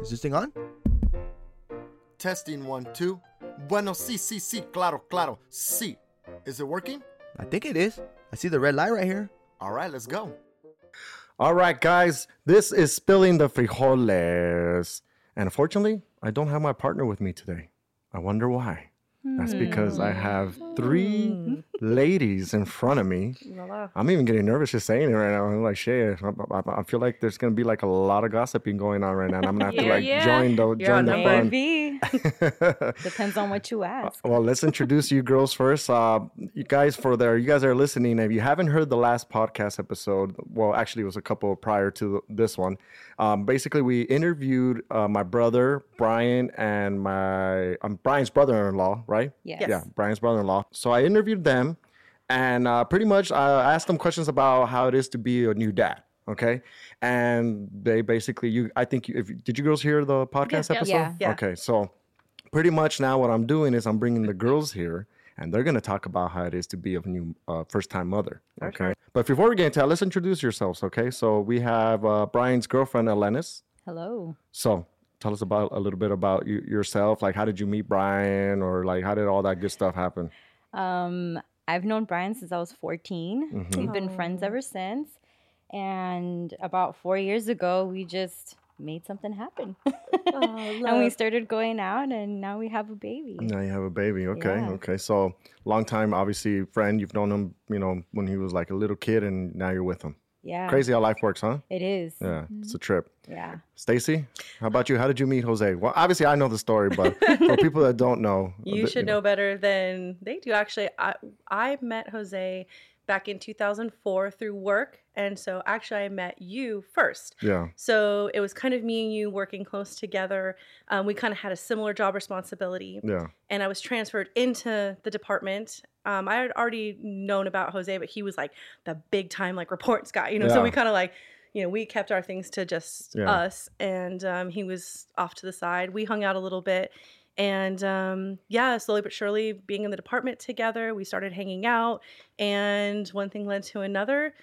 Is this thing on? Testing one, two. Bueno, sí, sí, sí, claro, claro, sí. Is it working? I think it is. I see the red light right here. All right, let's go. All right, guys, this is Spilling the Frijoles. And unfortunately, I don't have my partner with me today. I wonder why. That's because I have three ladies in front of me. I'm even getting nervous just saying it right now. I'm like, shit, I, I- I feel like there's gonna be like a lot of gossiping going on right now. And I'm gonna have to like yeah. join the You're join the outnumbered. fun. Depends on what you ask. Well, let's introduce you girls first. Uh, you guys, for there, you guys are listening. If you haven't heard the last podcast episode, well, actually, it was a couple prior to this one. Um, basically, we interviewed uh, my brother Brian and my um, Brian's brother-in-law, right? Yes. Yeah, Brian's brother-in-law. So I interviewed them, and uh, pretty much I asked them questions about how it is to be a new dad. Okay, and they basically, you, I think, you, if did you girls hear the podcast yeah. episode? Yeah. Yeah. Okay, so pretty much now what I'm doing is I'm bringing the girls here and they're going to talk about how it is to be a new uh, first time mother. Okay. But before we get into that, let's introduce yourselves. Okay. So we have uh, Brian's girlfriend, Elenis. Hello. So tell us about a little bit about you, yourself. Like, how did you meet Brian or like, how did all that good stuff happen? Um, I've known Brian since I was 14. Mm-hmm. We've been friends ever since. And about four years ago, we just made something happen. and we started going out, and now we have a baby. Now you have a baby. Okay. Yeah. Okay. So long time, obviously, friend. You've known him, you know, when he was like a little kid and now you're with him. Yeah. Crazy how life works, huh? It is. Yeah. It's a mm-hmm. trip. Yeah. Stacy, how about you? How did you meet Jose? Well, obviously I know the story, but for people that don't know, a You bit, should know better than they do. Actually, I I met Jose back in 2004 through work, and so actually I met you first. Yeah, So it was kind of me and you working close together. Um, we kind of had a similar job responsibility, yeah, and I was transferred into the department. Um, I had already known about Jose, but he was like the big time like reports guy, you know. So we kind of like, you know, we kept our things to just Yeah. us, and um, he was off to the side. We hung out a little bit, and um, yeah, slowly but surely, being in the department together, we started hanging out, and one thing led to another.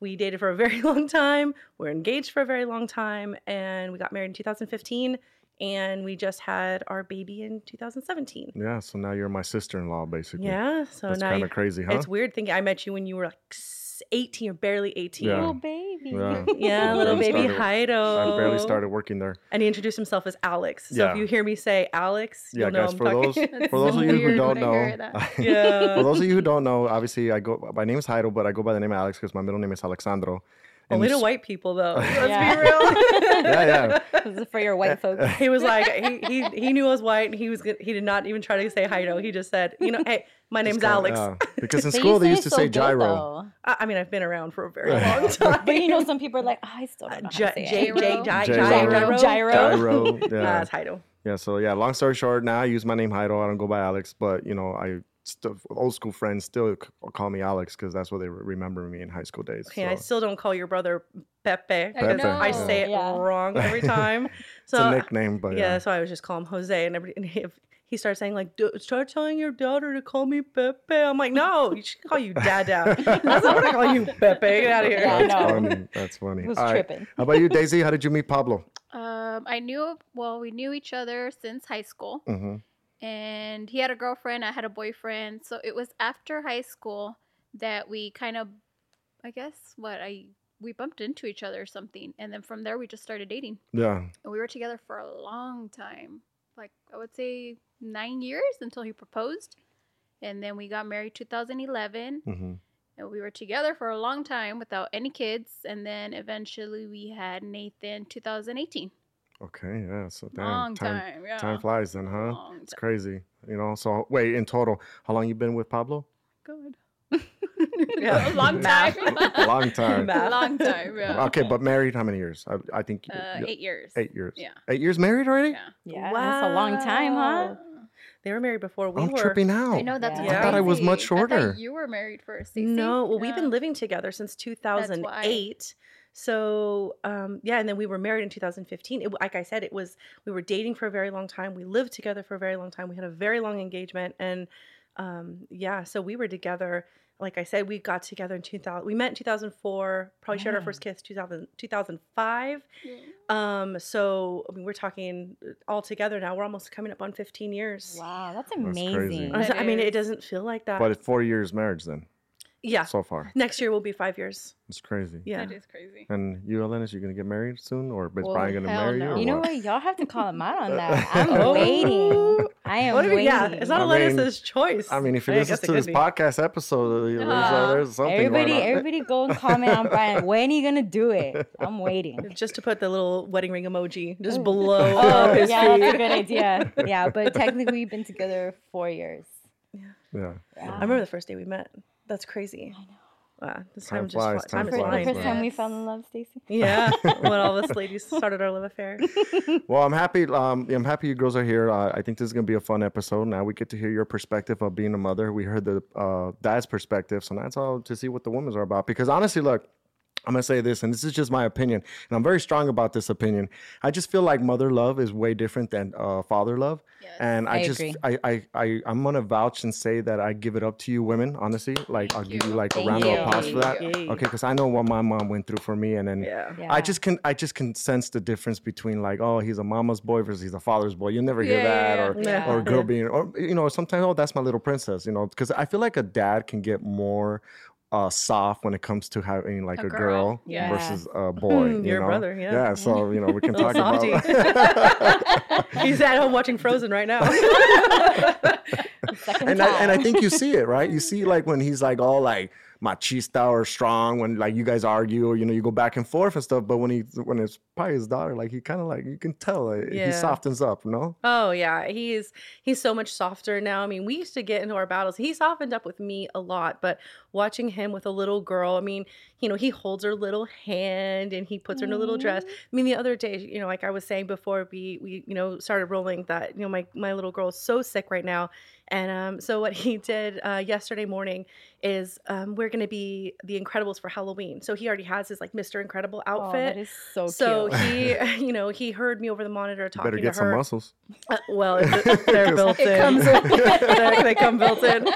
We dated for a very long time. We are engaged for a very long time, and we got married in 2015. And we just had our baby in 2017. yeah. So now you're my sister-in-law, basically. Yeah, so that's now kind of crazy, huh? it's weird thinking I met you when you were like 18 or barely 18. Yeah. Little baby. Yeah. Yeah, little baby started- Heido. I barely started working there. And he introduced himself as Alex. So Yeah. if you hear me say Alex, Yeah, you'll know guys. I'm For talking. those, for those of you who don't when I hear know. Yeah. for those of you who don't know, obviously I go. My name is Heido, but I go by the name of Alex because my middle name is Alexandro. And Only to white people, though. Oh, Let's Yeah. be real. Yeah, yeah. This is for your white folks. he was like, he, he he knew I was white, and he was he did not even try to say Heido. He just said, you know, hey, my name's Kinda- Alex. yeah. Because in But school they used to so say gyro. I I mean, I've been around for a very long time. But you know, some people are like, oh, I still don't know how to say J- J- Gy- Gyro. Gyro. Gyro. Gyro. Nah, Yeah. it's Heido. Yeah, so yeah, long story short, now I use my name Heido. I don't go by Alex, but you know, I still old school friends still call me Alex because that's what they re- remember me in high school days. Okay, I still don't call your brother Pepe because Pepe, I say it Yeah. wrong every time. So it's a nickname, but yeah, yeah. so I was just call him Jose, and every and if he starts saying like, start telling your daughter to call me Pepe. I'm like, no, you should call you Dada. That's not what I call you, Pepe. Get out of here. Yeah, That's know. funny. That's funny. It was All right. tripping. How about you, Daisy? How did you meet Pablo? Um, I knew well, we knew each other since high school, hmm and he had a girlfriend. I had a boyfriend. So it was after high school that we kind of, I guess, what I we bumped into each other or something, and then from there we just started dating, Yeah. and we were together for a long time, like I would say nine years until he proposed, and then we got married 2011. Mm-hmm. And we were together for a long time without any kids. And then eventually we had Nathan 2018. Okay. Yeah. So damn, long time, time. Yeah. time flies then, huh? Long It's time. crazy. You know. So wait, in total, how long you been with Pablo? Good. Yeah. a long time. Long time. Long time. Yeah. Okay, but married how many years? I, I think Uh, yeah, eight years. eight years. Yeah. Eight years married already? Yeah. Yeah, that's a long time, huh? They were married before we I'm were. tripping out. I know that's Yeah. crazy. I thought I was much I shorter. thought you were married first. Stacey. No, well, we've been living together since 2008. So, um, yeah, and then we were married in 2015. It, like I said, it was we were dating for a very long time. We lived together for a very long time. We had a very long engagement, and um, yeah, so we were together like I said, we got together in 2000. We met in 2004. Probably shared our first kiss 2000, 2005. Um, so I mean, we're talking uh, all together now. We're almost coming up on 15 years. Wow, that's amazing. I was- I mean, it doesn't feel like that. But it's four years marriage then, yeah. so far. Next year will be five years. It's crazy. Yeah. That is crazy. And you, Elenis, you gonna get married soon, or is Well, Brian gonna hell marry you? no. Or You know what? what? Y'all have to call him out on that. I'm Oh. waiting. I am What do you mean? waiting. Yeah, it's not I Alanis' choice. I mean, if you I listens to this be. podcast episode, there's, uh, there's something Everybody, everybody, go and comment on Brian. When are you gonna do it? I'm waiting. Just to put the little wedding ring emoji just below Oh, up his yeah, that's a good idea. Yeah, but technically, we've been together four years. Yeah. Yeah. I remember the first day we met. That's crazy. I know. Wow, this Time time, just flies, flies. time Time is For the flies, first time we Yes. fell in love, Stacy. Yeah, when all of us ladies started our love affair. Well, I'm happy. Um, I'm happy you girls are here. Uh, I think this is gonna be a fun episode. Now we get to hear your perspective of being a mother. We heard the uh, dad's perspective, so now it's all to see what the women's are about. Because honestly, look, I'm gonna say this, and this is just my opinion, and I'm very strong about this opinion. I just feel like mother love is way different than uh, father love, Yes. and I, I just, agree. I, I, I, I'm gonna vouch and say that I give it up to you, women. Honestly, like I'll give you you. like a round you. of applause for that. You. Okay, because I know what my mom went through for me, and then Yeah. Yeah. I just can I just can sense the difference between like oh he's a mama's boy versus he's a father's boy. You never hear Yeah, that yeah, or yeah. or a girl being or you know sometimes oh that's my little princess you know because I feel like a dad can get more uh, soft when it comes to having like a, A girl, girl, yeah. versus a boy. you Your know? brother, yeah. Yeah, so you know we can talk softy. about. He's at home watching Frozen right now. And I, and I think you see it, right? You see like when he's like all like machista or strong when like you guys argue or you know you go back and forth and stuff. But when he when it's probably his daughter, like he kind of like you can tell like, he softens up, no? Oh yeah, he's he's so much softer now. I mean, we used to get into our battles. He softened up with me a lot, but watching him with a little girl, I mean, you know, he holds her little hand and he puts her in a little dress. I mean, the other day, you know, like I was saying before we we you know started rolling that you know my my little girl is so sick right now, and um so what he did uh, yesterday morning is um we're gonna be the Incredibles for Halloween. So he already has his like Mr. Incredible outfit. Oh, outfit. that is so, so cute. he, you know, he heard me over the monitor You talking better to get her. some muscles. Uh, well, they're built It in. They're- they come built in.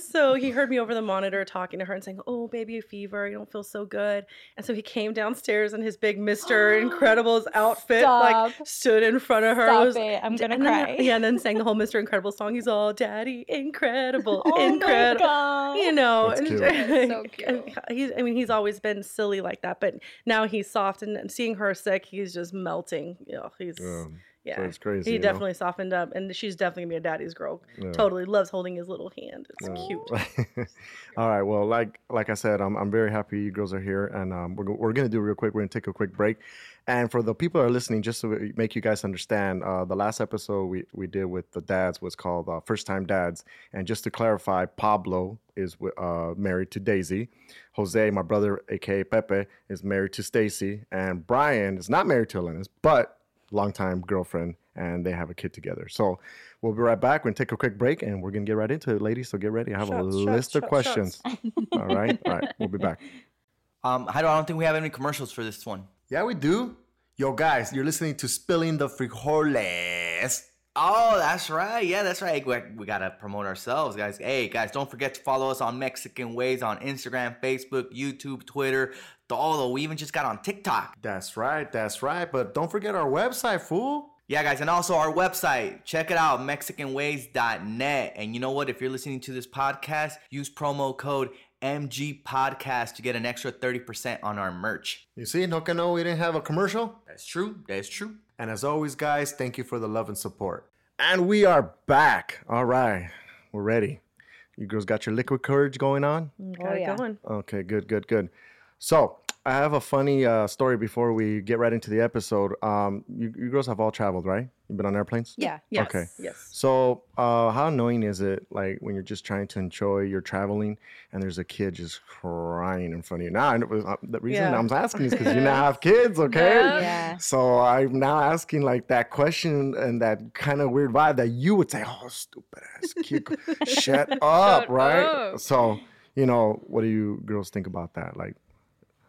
So he heard me over the monitor talking to her and saying, "Oh, baby, a fever. You don't feel so good." And so he came downstairs in his big Mister Incredibles outfit, like stood in front of her. Stop was- it. I'm gonna and then- cry. yeah, and then sang the whole Mister Incredible song. He's all, "Daddy, incredible, Oh my incredible." God. You know, That's cute. So cute. he's. I mean, he's always been silly like that, but now he's soft, and, and seeing her sick, he's just melting. You know, he's Um, yeah. so it's crazy. He you know? definitely softened up, and she's definitely gonna be a daddy's girl. Yeah. Totally loves holding his little hand. It's Yeah. cute. All right. Well, like like I said, I'm I'm very happy you girls are here, and um, we're we're gonna do real quick. We're gonna take a quick break, and for the people that are listening, just to make you guys understand, uh, the last episode we we did with the dads was called uh, First Time Dads, and just to clarify, Pablo is uh, married to Daisy, Jose, my brother, aka Pepe, is married to Stacy, and Brian is not married to Elenis, but longtime girlfriend, and they have a kid together. So. We'll be right back. We're gonna take a quick break and we're gonna get right into it, ladies. So get ready. I have a Shots, shots, list of shots, questions. All right. All right. We'll be back. Um, I don't, I don't think we have any commercials for this one. Yeah, we do. Yo, guys, you're listening to Spilling the Frijoles. Oh, that's right. Yeah, that's right. We, we gotta promote ourselves, guys. Hey, guys, don't forget to follow us on Mexican Ways on Instagram, Facebook, YouTube, Twitter. Although we even just got on TikTok. That's right, that's right. But don't forget our website, fool. Yeah, guys, and also our website. Check it out, MexicanWays.net. And you know what? If you're listening to this podcast, use promo code MG Podcast to get an extra 30% on our merch. You see, no que no, we didn't have a commercial. That's true. That's true. And as always, guys, thank you for the love and support. And we are back. All right. We're ready. You girls got your liquid courage going on? Oh, got it yeah. going. Okay, good, good, good. So I have a funny uh, story before we get right into the episode. Um, you, you girls have all traveled, right? You've been on airplanes? yeah. Yes. Okay. Yes. So, uh, how annoying is it, like when you're just trying to enjoy your traveling, and there's a kid just crying in front of you? Now, I know, uh, the reason Yeah. I'm asking is because you now have kids, okay? Yeah. Yeah. So I'm now asking like that question and that kind of weird vibe that you would say, "Oh, stupid ass kid, shut up!" Shut right? up. So, you know, what do you girls think about that? Like,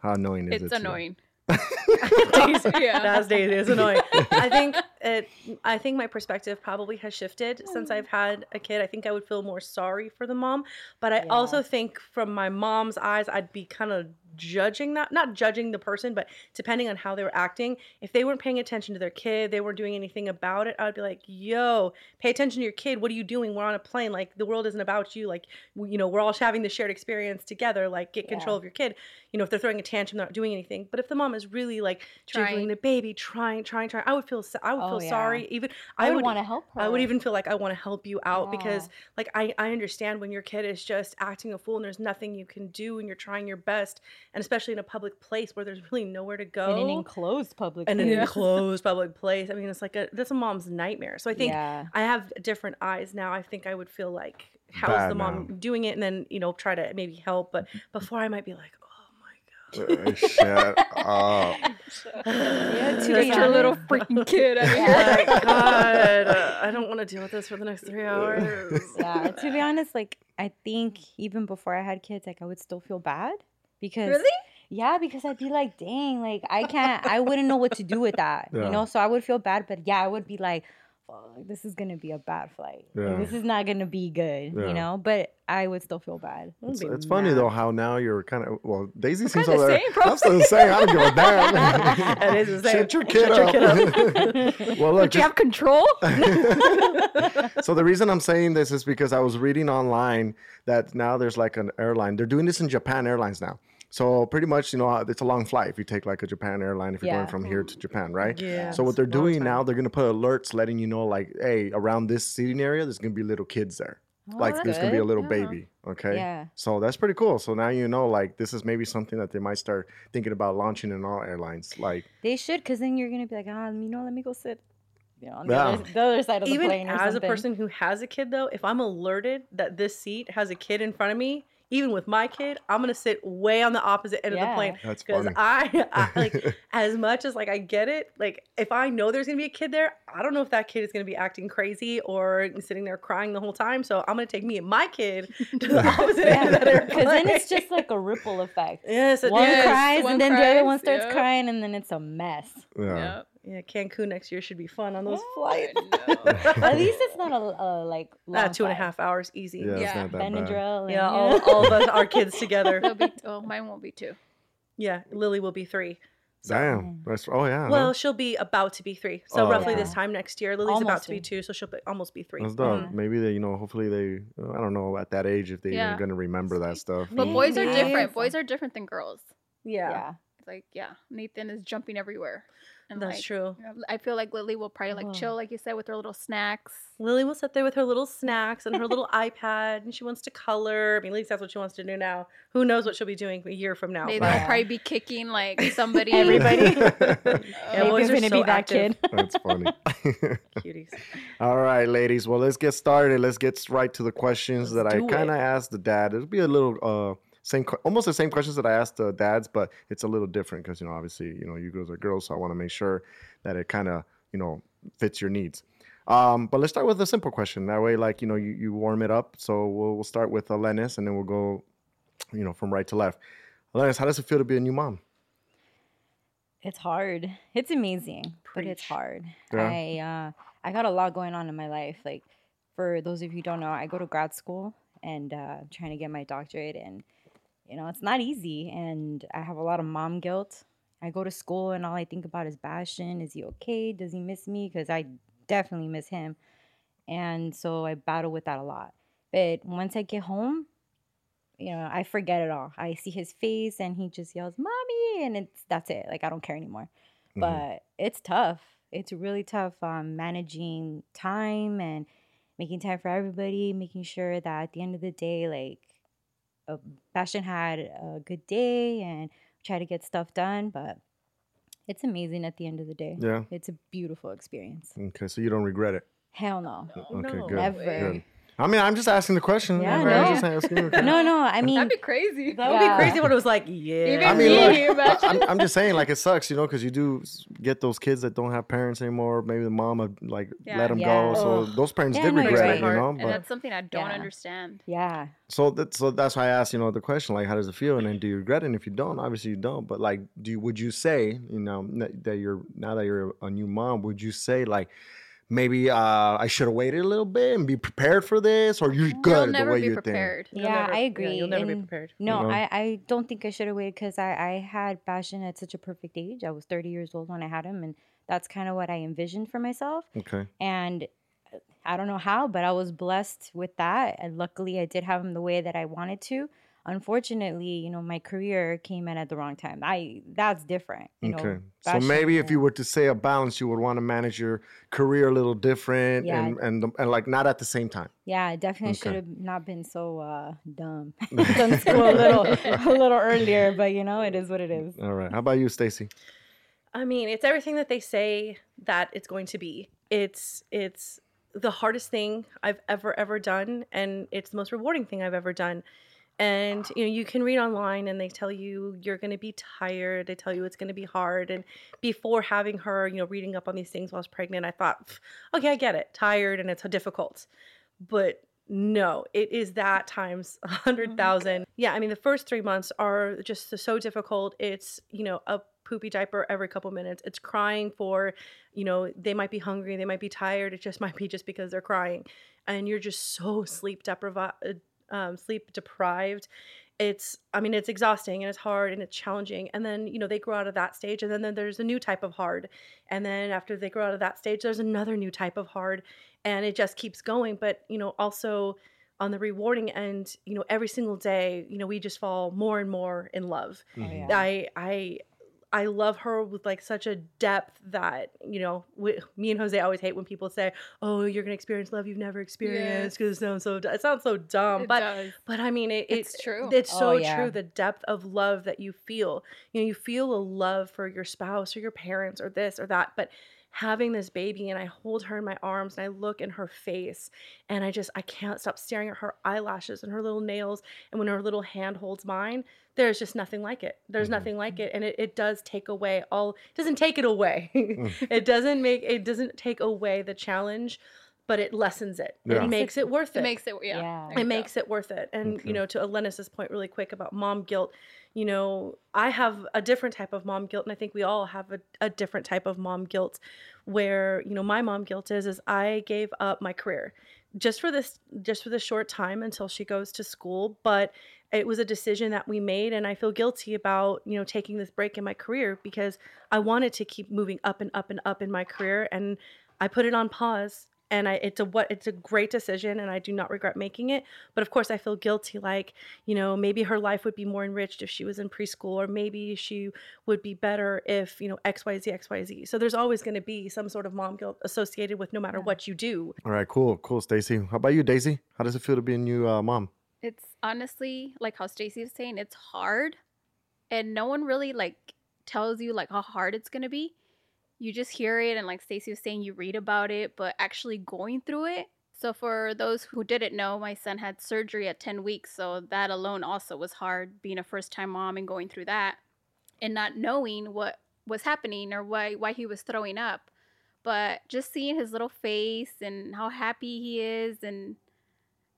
how annoying is it? It's annoying. Daisy. Yeah. That's Daisy. It's annoying. I think it. I think my perspective probably has shifted since I've had a kid. I think I would feel more sorry for the mom, but I Yeah. also think from my mom's eyes, I'd be kind of judging that. Not judging the person, but depending on how they were acting. If they weren't paying attention to their kid, they weren't doing anything about it. I'd be like, "Yo, pay attention to your kid. What are you doing? We're on a plane. Like the world isn't about you. Like we- you know, we're all having the shared experience together. Like get control Yeah. of your kid. You know, if they're throwing a tantrum, they're not doing anything. But if the mom is really like Trying. jiggling the baby, trying, trying, trying, I would feel, I would Oh, feel yeah. sorry. Even I would want to help her. I would even feel like I want to help you out because, like, I, I understand when your kid is just acting a fool and there's nothing you can do and you're trying your best, and especially in a public place where there's really nowhere to go. in an enclosed public. and an place. enclosed public place. I mean, it's like a that's a mom's nightmare. So I think Yeah. I have different eyes now. I think I would feel like how's Bad the mom now. doing it, and then you know try to maybe help. But before I might be like, oh my god. Uh, Shut up. Yeah, to Just your little freaking kid. out Oh here. my god, uh, I don't want to deal with this for the next three hours. yeah. To be honest, like I think even before I had kids, like I would still feel bad because Really? Yeah, because I'd be like, dang, like I can't, I wouldn't know what to do with that, Yeah. you know. So I would feel bad, but yeah, I would be like, fuck, this is gonna be a bad flight. Like, this is not gonna be good, Yeah. you know. But I would still feel bad. It's, it's funny though how now you're kind of well. Daisy seems kinda over there. same, bro. I'm still the same. I don't give a damn. That is the same. Shut your kid Shut your up. kid well, look. But you have control. so the reason I'm saying this is because I was reading online that now there's like an airline. They're doing this in Japan Airlines now. So pretty much, you know, uh, it's a long flight if you take like a Japan airline if you're Yeah. going from here to Japan, right? Yeah. So what they're a long doing now, they're gonna put alerts letting you know, like, hey, around this seating area, there's gonna be little kids there. Oh, like that's there's gonna be a little Yeah. baby. Okay. Yeah. So that's pretty cool. So now you know, like, this is maybe something that they might start thinking about launching in all airlines. Like, They should, because then you're gonna be like, ah, you know, let me go sit, you know, on the, Yeah. other, the other side of the Even plane or as a person who has a kid, though, if I'm alerted that this seat has a kid in front of me, even with my kid, I'm gonna sit way on the opposite end of the plane that's because. I, I like as much as like I get it. Like if I know there's gonna be a kid there, I don't know if that kid is gonna be acting crazy or sitting there crying the whole time. So I'm gonna take me and my kid to the opposite end of that yeah, airplane. because then it's just like a ripple effect. yes, it One is. cries one and then the other one starts yeah. crying and then it's a mess. yeah. Yeah, Cancun next year should be fun on those Yeah. flights. At least it's not a, a like long Ah, two and a flight. half hours, easy. Yeah, it's Yeah. not. Benadryl. and, Yeah, all, all of us, our kids together. It'll be, oh, mine won't be two. Yeah, Lily will be three. So- Damn. That's oh yeah. Well, no? she'll be about to be three. So Oh, roughly okay. this time next year. Lily's about to be two, so she'll be, almost be three. That's dope. Mhm. Maybe they, you know, hopefully they, I don't know, at that age if they Yeah. even gonna remember that stuff. But boys are different. Boys are different than girls. Yeah, yeah. Like, yeah, Nathan is jumping everywhere. And that's like, true. you know, I feel like Lily will probably like Whoa. chill, like you said, with her little snacks. Lily will sit there with her little snacks and her little iPad, and she wants to color. I mean, at least that's what she wants to do now. Who knows what she'll be doing a year from now? Nathan but- will probably be kicking like somebody. Everybody. Yeah, boys gonna so be that active. kid. That's funny. Cuties. All right, ladies. Well, let's get started. Let's get right to the questions Let's that I kind of asked the dad. It'll be a little uh same, almost the same questions that I asked the dads, but it's a little different because you know, obviously, you know, you girls are girls, so I want to make sure that it kind of you know fits your needs. Um, but let's start with a simple question. That way, like you know, you, you warm it up. So we'll we'll start with Alenis, and then we'll go, you know, from right to left. Alenis, how does it feel to be a new mom? It's hard. It's amazing, but it's hard. Yeah. I uh, I got a lot going on in my life. Like for those of you who don't know, I go to grad school and uh, trying to get my doctorate, and you know it's not easy. And I have a lot of mom guilt. I go to school and all I think about is Bastion. Is he okay? Does he miss me? Because I definitely miss him. And so I battle with that a lot. But once I get home, you know, I forget it all. I see his face and he just yells, "Mommy!" and it's that's it. Like I don't care anymore. Mhm. But it's tough. It's really tough um, managing time and making time for everybody, making sure that at the end of the day, like, uh, Bastion had a good day and try to get stuff done. But it's amazing at the end of the day. Yeah. It's a beautiful experience. Okay, so you don't regret it. Hell no. Okay, No good. Never. Good. I mean, I'm just asking the question. Yeah, I'm no. just asking the question. No, no. I mean, That'd be crazy. That would Yeah. be crazy when it was like, yeah. Even I mean, me, like, I'm, I'm just saying, like, it sucks, you know, because you do get those kids that don't have parents anymore. Maybe the mom would, like, Yeah. let them Yeah. go. So those parents Yeah, did no, regret right. it, you know. and But that's something I don't Yeah. understand. yeah. so that so that's why I asked, you know, the question, like, how does it feel, and then do you regret it? And if you don't, obviously you don't. But like, do you, would you say, you know, that you're now that you're a new mom, would you say like? Maybe uh, I should have waited a little bit and be prepared for this, or you're good You'll the way be you think. prepared. You'll Yeah, never- I yeah, agree. you'll never be prepared. No, know? I, I don't think I should have waited because I, I had Bastion at such a perfect age. I was 30 years old when I had him, and that's kind of what I envisioned for myself. Okay. And uh, I don't know how, but I was blessed with that. And luckily, I did have him the way that I wanted to. Unfortunately, you know, my career came in at the wrong time. I that's different. You Okay. know, so maybe if you were to say a balance, you would want to manage your career a little different Yeah. and, and and like not at the same time. Yeah, I definitely Okay. should have not been so uh, dumb. Done school a little a little earlier, but you know, it is what it is. All right. How about you, Stacy? I mean, it's everything that they say that it's going to be. It's it's the hardest thing I've ever ever done and it's the most rewarding thing I've ever done. And you know, you can read online and they tell you you're going to be tired. They tell you it's going to be hard and before having her, you know, reading up on these things while I was pregnant, I thought, okay, I get it. Tired and it's difficult. But no, it is that times a hundred mm-hmm. thousand. Yeah, I mean the first three months are just so difficult. It's you know a poopy diaper every couple minutes. It's crying for, you know, they might be hungry, they might be tired. It just might be just because they're crying, and you're just so sleep deprived, um, sleep deprived. It's, I mean, it's exhausting and it's hard and it's challenging. And then, you know, they grow out of that stage, and then, then there's a new type of hard. And then after they grow out of that stage, there's another new type of hard and it just keeps going but you know also on the rewarding end you know every single day you know we just fall more and more in love Oh, yeah. i i i love her with like such a depth that you know we, me and jose always hate when people say oh you're gonna experience love you've never experienced because it sounds so it sounds so dumb It but does. but I mean, it, It's it- true. It's Oh, so yeah. true. The depth of love that you feel. You know, you feel a love for your spouse or your parents or this or that. But having this baby and I hold her in my arms and I look in her face and I just I can't stop staring at her eyelashes and her little nails and when her little hand holds mine, there's just nothing like it. There's Mhm. nothing like it. And it, it does take away all it doesn't take it away. Mm. it doesn't make it doesn't take away the challenge, but it lessens it. Yeah. It makes it worth it It makes it, yeah. Yeah. there you it go. makes it worth it and Okay. you know to Alenis's point really quick about mom guilt you know i have a different type of mom guilt and i think we all have a, a different type of mom guilt where you know my mom guilt is is i gave up my career just for this just for this short time until she goes to school but it was a decision that we made and i feel guilty about you know taking this break in my career because i wanted to keep moving up and up and up in my career and i put it on pause and I it's a what it's a great decision and I do not regret making it. But of course I feel guilty like, you know, maybe her life would be more enriched if she was in preschool or maybe she would be better if, you know, XYZ XYZ. So there's always going to be some sort of mom guilt associated with no matter what you do. All right, cool, cool, Stacy. How about you, Daisy? How does it feel to be a new uh, mom? It's honestly like how Stacy was saying, it's hard. And no one really like tells you like how hard it's gonna be. You just hear it and like Stacy was saying, you read about it, but actually going through it. So for those who didn't know, my son had surgery at 10 weeks. So that alone also was hard being a first time mom and going through that and not knowing what was happening or why why he was throwing up. But just seeing his little face and how happy he is and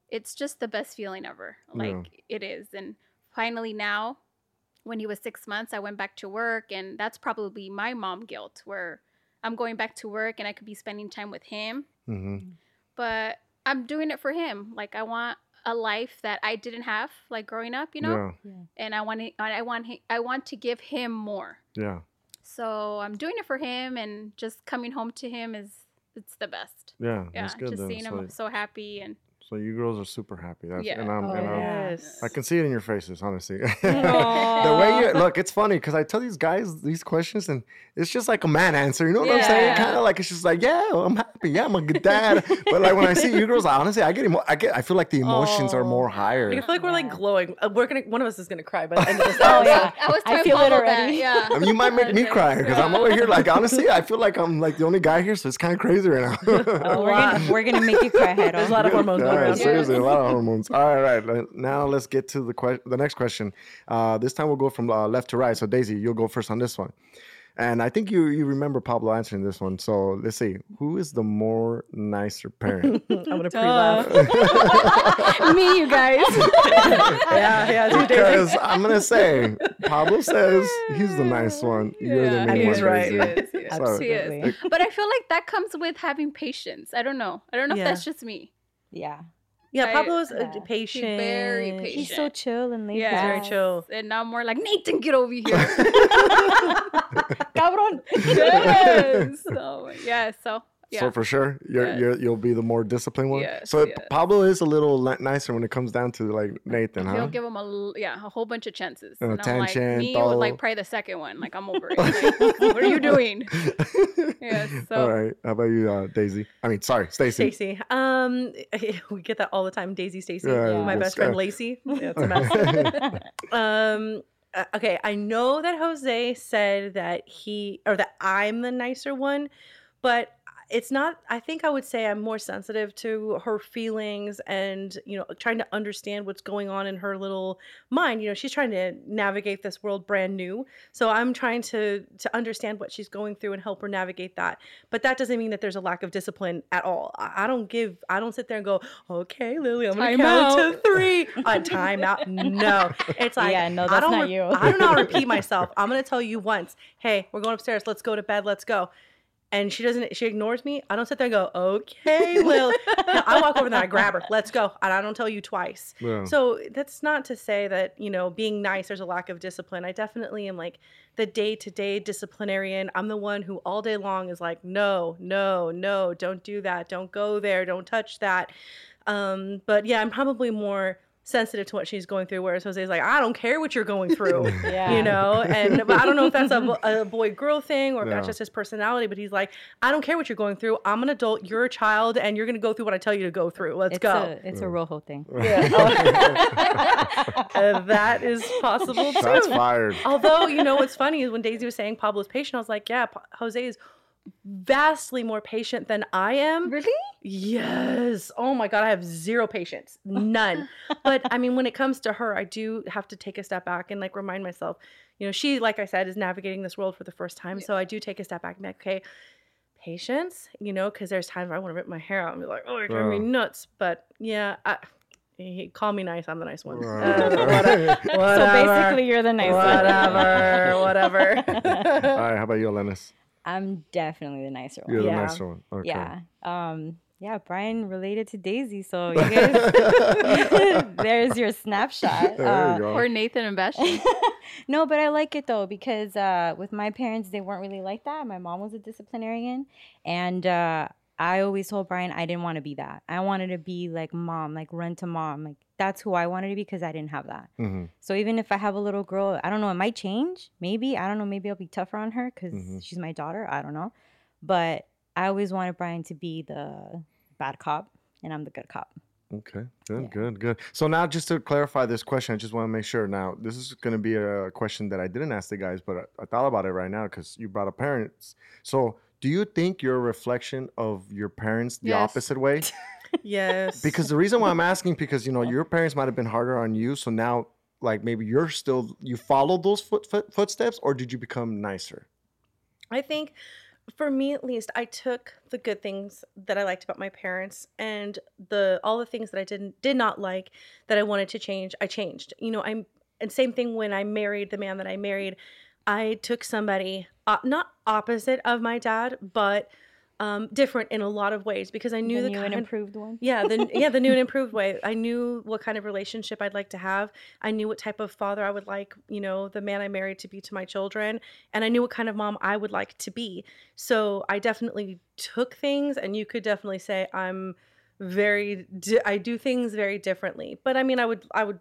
it's just the best feeling ever. Like Yeah. it is. And finally now, when he was six months, I went back to work and that's probably my mom guilt where I'm going back to work and I could be spending time with him. Mm-hmm. But I'm doing it for him. Like I want a life that I didn't have like growing up, you know? And I want to, I want I want to give him more. Yeah, yeah, So I'm doing it for him and just coming home to him is it's the best. yeah. Yeah, That's good. just then. seeing So, him so happy and so you girls are super happy. That's, Yeah. and I'm, Oh, and I'm. Yes. I can see it in your faces, honestly. the way you look, it's funny because I tell these guys these questions and it's just like a man answer. You know what I'm saying? Kind of like it's just like, yeah, I'm happy. Yeah, I'm a good dad. but like when I see you girls, honestly, I get emo- I get I feel like the emotions are more higher. I higher. feel like we're like glowing. Uh, We're gonna. One of us is gonna cry by the end of this. Oh, yeah. I was I trying to feel it already. That, yeah. I mean, you might make me cry because I'm over here like honestly, I feel like I'm like the only guy here, so it's kind of crazy right now. Oh, we're gonna we're gonna make you cry head There's a lot of hormones Yeah, around. seriously, a lot of hormones. All right, all right. le- Now let's get to the que- the next question. Uh, this time we'll go from uh, left to right. So Daisy, you'll go first on this one. And I think you you remember Pablo answering this one. So let's see, who is the more nicer parent? I'm gonna pre-laugh. Me, you guys. yeah, yeah, dude, Daisy. because I'm gonna say Pablo says he's the nice one. You're the Yeah, mean one. he's right. He Daisy. is, he So- Absolutely. But I feel like that comes with having patience. I don't know. I don't know Yeah. if that's just me. Yeah. Yeah, I- Pablo's yeah. uh, He's patient. very patient. He's so chill and laid Yeah. back. Very chill. And now I'm more like Nathan, get over here. Cabron. yes. So yeah. So yeah. So for sure, you're, Yes. you're you'll be the more disciplined one. Yes, so yes. Pablo is a little li- nicer when it comes down to like Nathan, He'll huh? give him a l- yeah a whole bunch of chances. And And I'm like me todo. with like probably the second one. Like I'm over it. Like, what are you doing? Yes. So All right. How about you, uh, Daisy? I mean, sorry, Stacy. Stacy. Um, we get that all the time. Daisy, Stacy. Yeah, My best friend kinda- Lacey. Yeah, it's a mess. um, uh, okay, I know that Jose said that he or that I'm the nicer one, but it's not i think i would say i'm more sensitive to her feelings and you know trying to understand what's going on in her little mind you know she's trying to navigate this world brand new so i'm trying to to understand what she's going through and help her navigate that but that doesn't mean that there's a lack of discipline at all i, I don't give i don't sit there and go okay lily i'm gonna Time count out. to three on uh, time out no it's like Yeah, no, I that's don't not re- you. i don't know how to repeat myself i'm gonna tell you once hey we're going upstairs let's go to bed let's go and she doesn't she ignores me i don't sit there and go okay lil No, i walk over there i grab her let's go and i don't tell you twice. Yeah. so that's not to say that you know being nice there's a lack of discipline. I definitely am like the day-to-day disciplinarian. I'm the one who all day long is like no no no don't do that don't go there don't touch that. Um but yeah i'm probably more sensitive to what she's going through whereas jose's like i don't care what you're going through Yeah. you know? And but i don't know if that's a, a boy girl thing or if that's just his personality but he's like i don't care what you're going through. I'm an adult you're a child and you're going to go through what i tell you to go through. Let's it's go. A, it's a rojo thing. Uh, that is possible too. Shots fired. although you know what's funny is when daisy was saying pablo's patient i was like yeah Pa- jose is vastly more patient than i am really? Yes. Oh my God. I have zero patience. None. but I mean, when it comes to her, I do have to take a step back and like remind myself, you know, she, like I said, is navigating this world for the first time. So I do take a step back and be like, okay, patience, you know, because there's times where I want to rip my hair out and be like, oh, you're driving me nuts. But yeah, I, he, call me nice. I'm the nice one. Uh, whatever. So basically, you're the nice one. whatever. whatever. All right. How about you, Lenis? I'm definitely the nicer one. You're Yeah. the nicer one. Okay. Yeah. Um. Yeah. Brian related to Daisy, so you guys, there's your snapshot. There Uh, you. Or Nathan and Bastion? no, but I like it though because uh, with my parents, they weren't really like that. My mom was a disciplinarian, and uh, I always told Brian I didn't want to be that. I wanted to be like mom, like run to mom. Like that's who I wanted to be because I didn't have that. hmm So even if I have a little girl, I don't know, it might change. Maybe I don't know. Maybe I'll be tougher on her because Mhm. she's my daughter. I don't know, but I always wanted Brian to be the bad cop, and I'm the good cop. Okay. Good. Yeah. Good. Good. So now, just to clarify this question, I just want to make sure. Now, this is going to be a question that I didn't ask the guys, but I, I thought about it right now because you brought up parents. So, do you think you're a reflection of your parents the Yes. opposite way? yes. because the reason why I'm asking because you know your parents might have been harder on you, so now like maybe you're still you followed those foot, foot, footsteps, or did you become nicer? I think for me at least, I took the good things that I liked about my parents and the all the things that I didn't did not like that I wanted to change, I changed. You know, I'm and same thing when I married the man that I married, I took somebody uh, not opposite of my dad, but um, different in a lot of ways because I knew the the, new and improved one. yeah, the yeah, the new and improved way. I knew what kind of relationship I'd like to have. I knew what type of father I would like, you know, the man I married to be to my children, and I knew what kind of mom I would like to be. So I definitely took things, and you could definitely say I'm very. Di- I do things very differently. But I mean, I would I would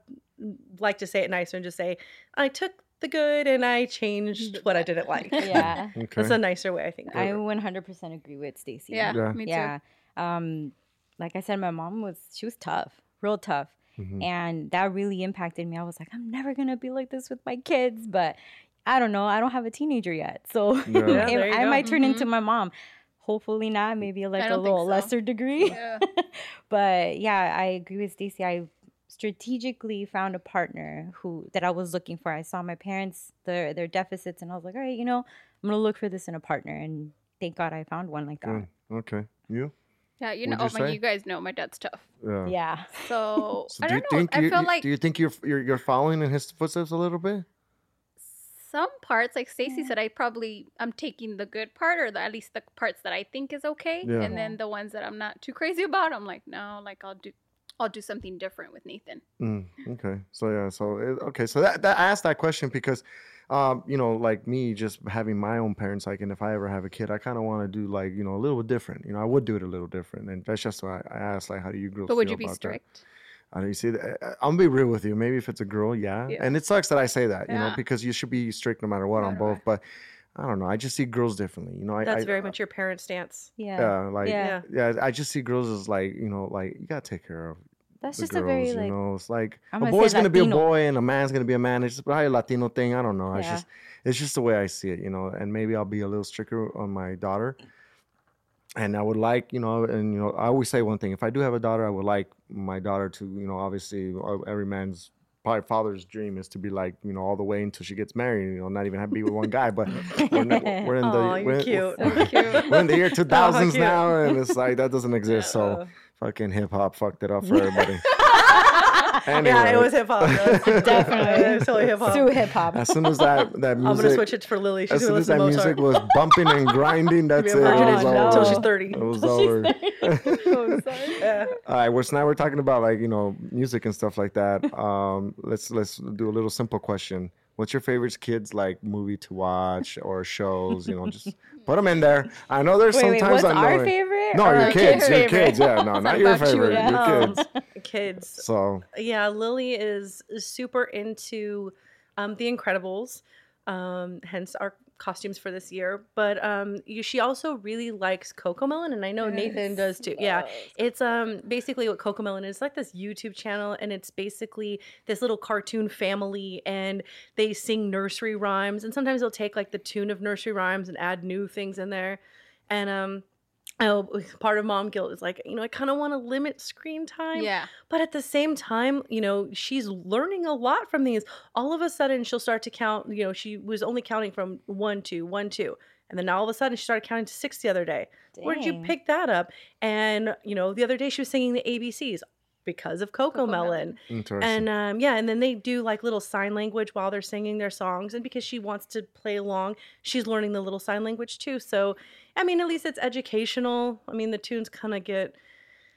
like to say it nicer and just say I took the good and I changed what I didn't like. Yeah, Okay. That's a nicer way, I think. I 100% agree with Stacy. Yeah, Yeah. me too. yeah. Um, like I said, my mom was she was tough, real tough, Mhm. and that really impacted me. I was like, I'm never gonna be like this with my kids, but I don't know. I don't have a teenager yet, so Yeah. Yeah, I go. might turn into my mom. Hopefully not. Maybe like a little so. lesser degree. Yeah. but yeah, I agree with Stacy. I strategically found a partner who that I was looking for. I saw my parents their their deficits, and I was like, all right, you know, I'm gonna look for this in a partner, and thank God I found one like that. Good. Okay. You? Yeah, you know, Would oh my, you guys know my dad's tough. Yeah. Yeah. So, So I do you don't know. think I you, feel you- like do you think you're you're you're following in his footsteps a little bit? some parts, like Stacy said, I probably I'm taking the good part, or the, at least the parts that I think is okay, Yeah. and then the ones that I'm not too crazy about, I'm like, no, like I'll do, I'll do something different with Nathan. Mm, okay. So yeah. So okay. So that, that I asked that question because, um, you know, like me just having my own parents, like, and if I ever have a kid, I kind of want to do like you know a little bit different. You know, I would do it a little different, and that's just why I asked like, how do you girls? But would feel you be about that? strict? I don't you see. that- I- I'm gonna be real with you. Maybe if it's a girl, yeah. Yeah. And it sucks that I say that, you know, because you should be strict no matter what No on matter both. But I don't know. I just see girls differently. You know, I, That's I, very much your parent stance. Yeah. yeah, like Yeah. yeah. I just see girls as like you know, like you gotta take care of That's just girls. a very you like know, it's like I'm a boy's gonna be a boy and a man's gonna be a man. It's just probably a Latino thing. I don't know. It's just it's just the way I see it. You know, and maybe I'll be a little stricter on my daughter. And I would like, you know, and you know, I always say one thing: if I do have a daughter, I would like my daughter to, you know, obviously uh, every man's probably father's dream is to be like, you know, all the way until she gets married. You know, not even have to be with one guy, but we're, not- we're in the Aw, you're we're, cute. We're in the year 2000s cute. now, and it's like that doesn't exist. So fucking hip hop fucked it up for everybody. Yeah, it was hip hop. Definitely. it was totally hip hop. Sue hip hop. As soon as that that music, I'm music, gonna switch it for Lily. She's as soon as that listen music was bumping and grinding, that's Be it. It was no. until she's 30. It was over. oh, sorry. Yeah. All right, well, so now we're talking about like you know music and stuff like that. Um, let's let's do a little simple question. What's your favorite kids like movie to watch or shows? You know, just put them in there. I know there's Wait, wait, sometimes what's I know our it- favorite? No, your our kids, your favorite? kids. Yeah, no, not your about you, favorite. Your kids. Kids. So Yeah, Lily is is super into um, The Incredibles, um, hence our costumes for this year. But um, you, she also really likes CoComelon, and I know Nathan does too. Yeah, it's um basically what CoComelon is like this YouTube channel, and it's basically this little cartoon family, and they sing nursery rhymes, and sometimes they'll take like the tune of nursery rhymes and add new things in there, and um. Oh, part of mom guilt is like, you know, I kind of want to limit screen time. Yeah. But at the same time, you know, she's learning a lot from these. All of a sudden, she'll start to count. You know, she was only counting from one, two, one, two. And then all of a sudden, she started counting to six the other day. Where did you pick that up? And, you know, the other day she was singing the ABCs because of Coco, CoComelon. Melon. interesting. And um, yeah, and then they do like little sign language while they're singing their songs. And because she wants to play along, she's learning the little sign language too. So, I mean, at least it's educational. I mean, the tunes kind of get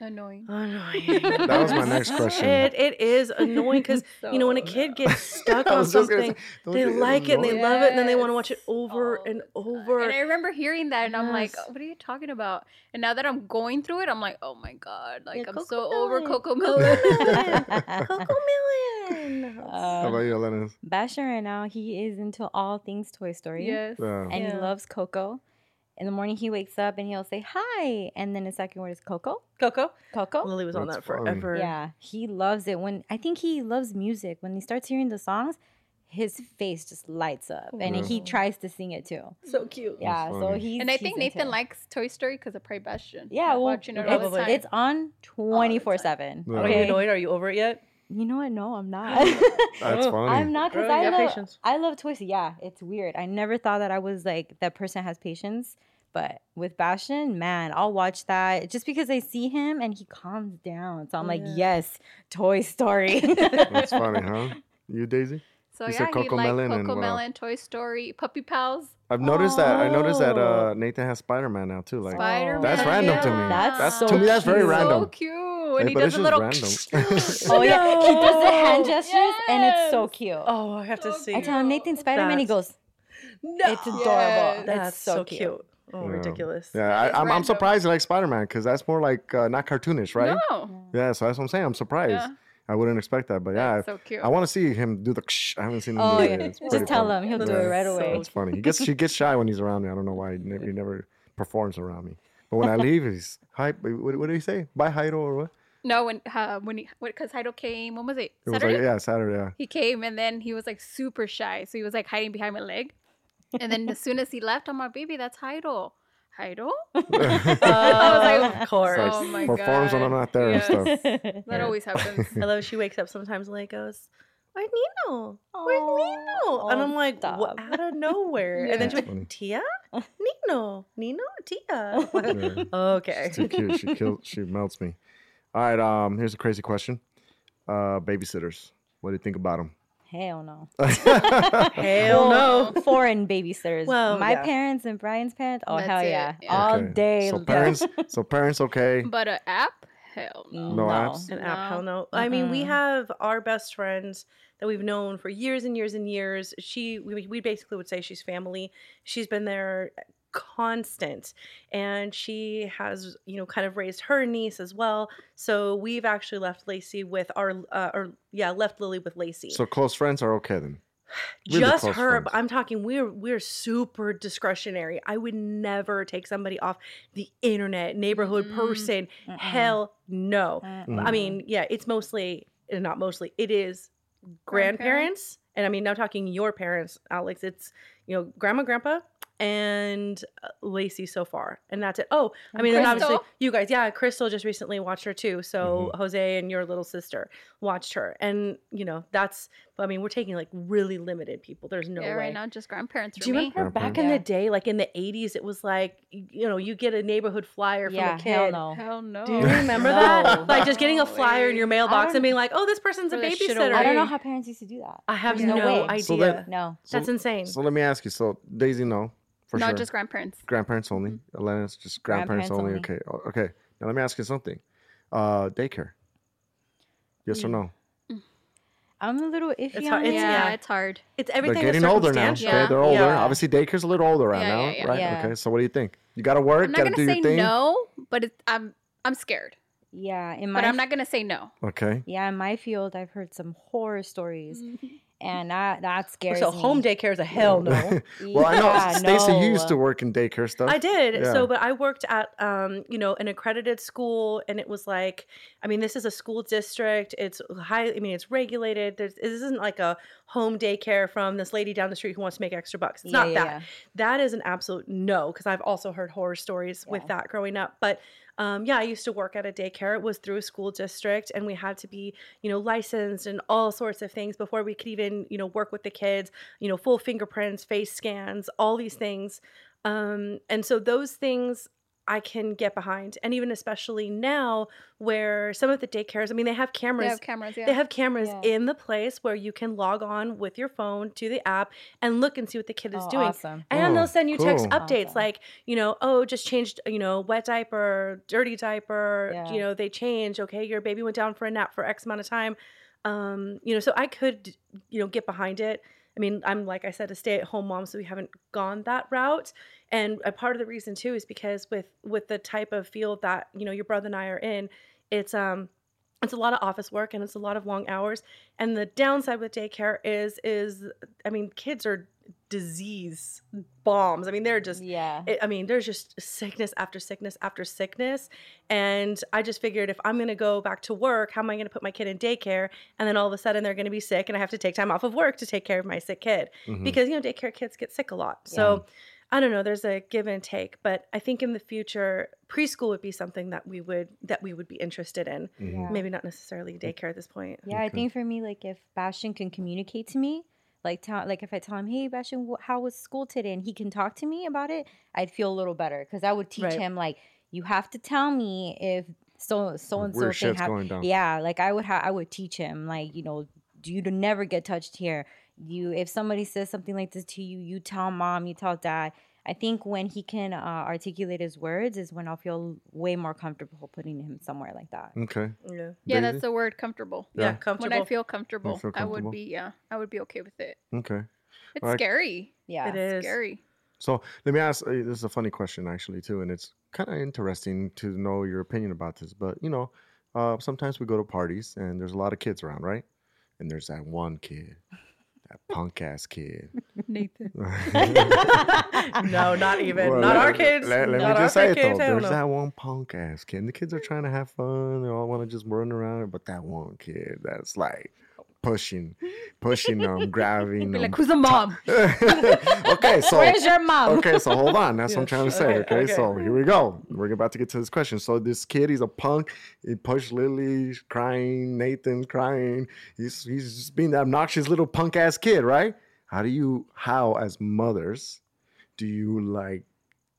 Annoying. annoying. that was my next question. It, it is annoying because you know when a kid gets stuck on was just gonna something, say, they you get like it and they annoyed? love it, and then they want to watch it Yes, over all and over. And I remember hearing that, and I'm like, oh, "What are you talking about?" And now that I'm going through it, I'm like, "Oh my god!" Like Yeah, I'm Coco so over Melon. Coco CoComelon. Melon. Coco Melon. How about you, Elenis? Bastion right now, he is into all things Toy Story. yes. Yeah. And Yeah. he loves Coco. In the morning, he wakes up and he'll say hi. And then the second word is Coco. Coco. Coco. Lily was on That's that funny. forever. Yeah, he loves it. When I think he loves music. When he starts hearing the songs, his face just lights up, and Yeah. he tries to sing it too. so cute. Yeah, so funny. he's And I think Nathan it. likes Toy Story because of Prey Bastion. Yeah, Like, well, watching it all the it's, time. it's on twenty four seven. Yeah. Are you annoyed? Are you over it yet? you know what? No, I'm not. That's funny. I'm not because I love patience. I love Toy Story. Yeah, it's weird. I never thought that I was like that person has patience. But with Bastion, man, I'll watch that just because I see him and he calms down. So I'm like, yes, Toy Story. That's funny, huh? You, Daisy? so you yeah, said he Coco liked Melon and Coco what Melon, Toy Story, Puppy Pals. I've noticed that. I noticed that Oh. uh, Nathan has Spider Man now too. Like Spider Man. That's random to me. That's That's so to me. That's very cute. random. So cute. Hey, he does it's a little. random. oh yeah, he does the hand No. gestures and it's so cute. Oh, I have to see. I tell him Nathan Spider Man, he goes, no. it's adorable. Yes. That's, That's so, so cute. cute. Oh, Yeah. ridiculous. yeah, I, It's I'm, I'm surprised you like Spider Man because that's more like uh, not cartoonish, right? No. Yeah, so that's what I'm saying. I'm surprised. Yeah. I wouldn't expect that, but yeah, That's so cute. I want to see him do the. Ksh. I haven't seen him Oh do yeah, it. It's just tell funny. him he'll do Yeah. it right So away. It's funny. He gets he gets shy when he's around me. I don't know why. He never, he never performs around me. But when I leave, he's hi. What, what did he say? Bye, Haido, or what? no, when uh, when he because Heido came, when was it? It was like yeah, Saturday. Yeah. He came and then he was like super shy, so he was like hiding behind my leg. And then as soon as he left, I'm like, "Baby, that's Heido." Jairo? Uh, of course. It's Oh my performs when I'm not there Yes. and stuff. That Yeah. always happens. I love she wakes up sometimes and like goes, Where's Nino? Where's Aw. Nino? And I'm like, what, out of nowhere. And then she That's went. Tia? Nino? Nino? Tia? Yeah. okay. She's too cute. She kills. She melts me. All right. Um. Here's a crazy question. Uh, babysitters. What do you think about them? Hell no. Hell no. Foreign babysitters. Well, my yeah. parents and Brian's parents. Oh That's hell it, yeah. yeah. All Okay. day. So parents. so parents. Okay. But an app? Hell no. No apps? An app, hell No. no. I mean, we have our best friends that we've known for years and years and years. She, we, we basically would say she's family. She's been there constant and she has you know kind of raised her niece as well so we've actually left lacey with our uh, or yeah left lily with lacey So close friends are okay then. really just her friends. i'm talking we're we're super discretionary i would never take somebody off the internet neighborhood Mm-mm. person Mm-mm. hell no Mm-mm. I mean, yeah, it's mostly uh, not mostly. It is grandparents, and I mean, I'm talking your parents, Alex. It's you know, grandma, grandpa, and uh, Lacey so far, and that's it. Oh, I mean, then obviously you guys, yeah, Crystal just recently watched her too. So Mm-hmm. Jose and your little sister watched her, and you know, that's. I mean, we're taking like really limited people. There's no yeah, way. right now just grandparents for Do you me. remember back in the day, like in the 80s, it was like, you know, you get a neighborhood flyer from a kid. hell no. Hell no. Do you remember that? No. Like just getting a flyer in your mailbox and being like, "Oh, this person's a Throw that shit babysitter." I don't know how parents used to do that. I have There's no, no way. idea. So that- No. That's insane. So let me ask you. So Daisy, no, for Not sure. just grandparents. grandparents only. Elena's just grandparents, Grandparents only. Okay. Okay. Now let me ask you something. Uh, daycare. Yes or Mm. no? I'm a little iffy It's on hard- it. it's- yeah, yeah. it's hard. it's everything. They're is getting older now. circumstantial. Okay, they're older. Yeah. Obviously, daycare's a little older right Yeah, now, yeah, yeah. right? Yeah. Okay. So what do you think? You got to work. I'm not Got to gonna do say thing. no, but it, I'm I'm scared. Yeah, in my But I'm not gonna say no. Okay. yeah, in my field, I've heard some horror stories, Mm-hmm. And that that scares So me. home daycare is a hell no. well, I know Yeah, Stacy. You used to work in daycare stuff. I did. Yeah. So, but I worked at, um, you know, an accredited school, and it was like, I mean, this is a school district. It's high. I mean, it's regulated. There's, this isn't like a home daycare from this lady down the street who wants to make extra bucks. It's Yeah, not yeah, that. yeah. That is an absolute no, because I've also heard horror stories with that growing up. But um, yeah, I used to work at a daycare. It was through a school district, and we had to be, you know, licensed and all sorts of things before we could even, you know, work with the kids. You know, full fingerprints, face scans, all these things. Um, and so those things I can get behind, and even especially now where some of the daycares, I mean, they have cameras. They have cameras. Yeah. They have cameras Yeah. in the place where you can log on with your phone to the app and look and see what the kid is Oh, doing. awesome. And Oh, they'll send you text updates Awesome. like, you know, oh, just changed, you know, wet diaper, dirty diaper, Yeah. you know, they change. Okay, your baby went down for a nap for X amount of time. Um, you know, so I could, you know, get behind it. I mean, I'm like I said, a stay-at-home mom, so we haven't gone that route. And a part of the reason too is because with with the type of field that you know your brother and I are in, it's um it's a lot of office work and it's a lot of long hours. And the downside with daycare is is I mean, kids are disease bombs. I mean, they're just Yeah. it, I mean, there's just sickness after sickness after sickness. And I just figured if I'm going to go back to work, how am I going to put my kid in daycare? And then all of a sudden they're going to be sick and I have to take time off of work to take care of my sick kid Mhm. because, you know, daycare kids get sick a lot. So I don't know, there's a give and take, but I think in the future preschool would be something that we would that we would be interested in. Mhm. Yeah. Maybe not necessarily daycare at this point. Yeah, I think for me, like if Bastion can communicate to me, like tell, like if I tell him, "Hey, Bastion, wh- how was school today?" and he can talk to me about it, I'd feel a little better because I would teach Right. him like, "You have to tell me if so so and so Weird thing shit's hap-" going down. Yeah, like I would have, I would teach him like, you know, you to never get touched here. You, if somebody says something like this to you, you tell mom, you tell dad. I think when he can uh, articulate his words is when I'll feel way more comfortable putting him somewhere like that. Okay. Yeah. yeah, Daisy? that's the word comfortable. Yeah, Yeah. comfortable. When I feel comfortable, feel I would be yeah, I would be okay with it. Okay. It's Alright. scary. Yeah. it is. Scary. So let me ask. Uh, this is a funny question, actually, too, and it's kind of interesting to know your opinion about this. But you know, uh, sometimes we go to parties and there's a lot of kids around, right? And there's that one kid, that punk ass kid. Nathan. no, not even. Well, not let- our kids. Let, let not me just say it though. There's no. that one punk ass kid. And the kids are trying to have fun. They all want to just run around. But that one kid, that's like, pushing, pushing them, grabbing them. like, um, who's the mom? okay, so Where's your mom? okay, so hold on. That's what I'm trying to say. Okay, Okay, okay. so here we go. We're about to get to this question. So this kid, he's a punk. He pushed Lily, crying. Nathan crying. He's he's just being the obnoxious little punk ass kid, right? How do you, how as mothers, do you like,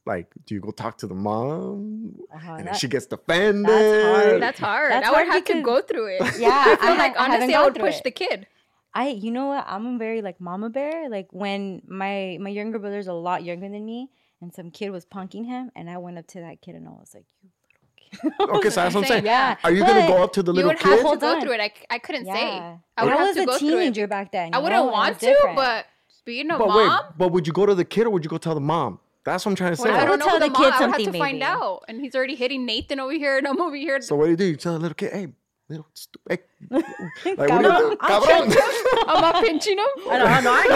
like, do you go talk to the mom, Uh-huh, and then that- she gets defended? that's hard. That's hard. That's I would hard have to go through it. Yeah, I feel I like I honestly, I gone would push it. the kid. I, you know what? I'm a very like mama bear. Like when my my younger brother's a lot younger than me, and some kid was punking him, and I went up to that kid and I was like, "You little kid." Okay, so that's what I'm saying. Yeah, Are you gonna go up to the little kid? You would have kid? to go through it. I, I couldn't Yeah. say. I would I have to a go through it. teenager back then. I wouldn't know, want to, different. but being a But mom, wait, but would you go to the kid or would you go tell the mom? That's what I'm trying to say. well, I I don't know tell the, the mom. kid I have to something, find maybe. out. And he's already hitting Nathan over here, and I'm over here. So what do you do? You tell the little kid, hey, little stupid. Hey. Like, what do you do? I'll Cabrón. I'm not pinching him. I don't, I don't know. I,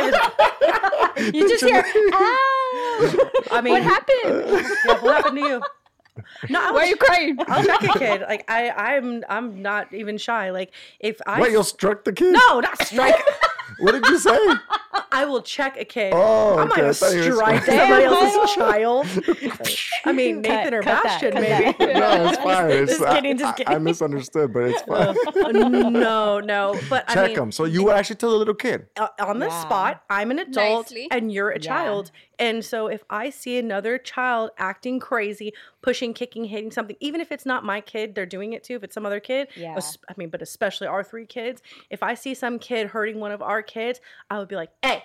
give it- you just hear, ah. I mean, What happened? Yeah, what happened to you? No, I Why are you crying? I'll check a kid. Like I, I'm, I'm not even shy. Like if I, Wait, you'll strike the kid? no, not strike. What did you say? I will check a kid. Oh, I'm not okay, I gonna thought strike somebody else's child. I mean, Cut- Nathan or cut Bastion, cut maybe. No, it's fine. It's, Just I- kidding, just I, I misunderstood, but it's fine. no, no. But I Check mean, them. So you would actually tell the little kid. uh, on the Yeah. spot, I'm an adult Nicely. and you're a Yeah. child. And so if I see another child acting crazy, pushing, kicking, hitting something, even if it's not my kid, they're doing it too. If it's some other kid, Yeah. I mean, but especially our three kids, if I see some kid hurting one of our kids, I would be like, hey,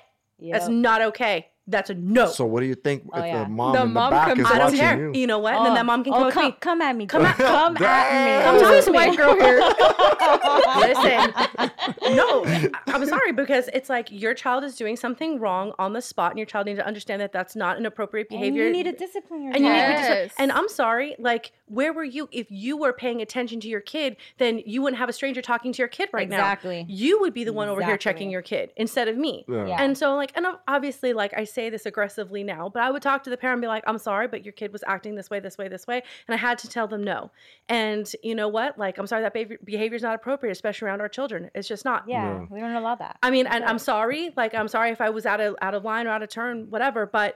that's not okay. That's a no. So what do you think Oh, if yeah. the mom The in the mom back comes is out. I don't watching care. you? You know what? And then that oh. mom can oh, come with come, me. come at me. Come at- come at me. Come talk This to me. white girl here. Listen, no, I- I'm sorry because it's like your child is doing something wrong on the spot, and your child needs to understand that that's not an appropriate And behavior. you need to discipline your and you need to be child. Yes. And I'm sorry, like, where were you if you were paying attention to your kid? Then you wouldn't have a stranger talking to your kid right Exactly. now. Exactly. You would be the one over here checking your kid instead of me. Yeah. Yeah. And so, like, and obviously, like, I say this aggressively now, but I would talk to the parent and be like, I'm sorry, but your kid was acting this way, this way, this way. And I had to tell them no. And you know what? Like, I'm sorry, that behavior is not appropriate, especially around our children. It's just not. Yeah, Yeah. we don't allow that. I mean, and I'm sorry, like, I'm sorry if I was out of out of line or out of turn, whatever, but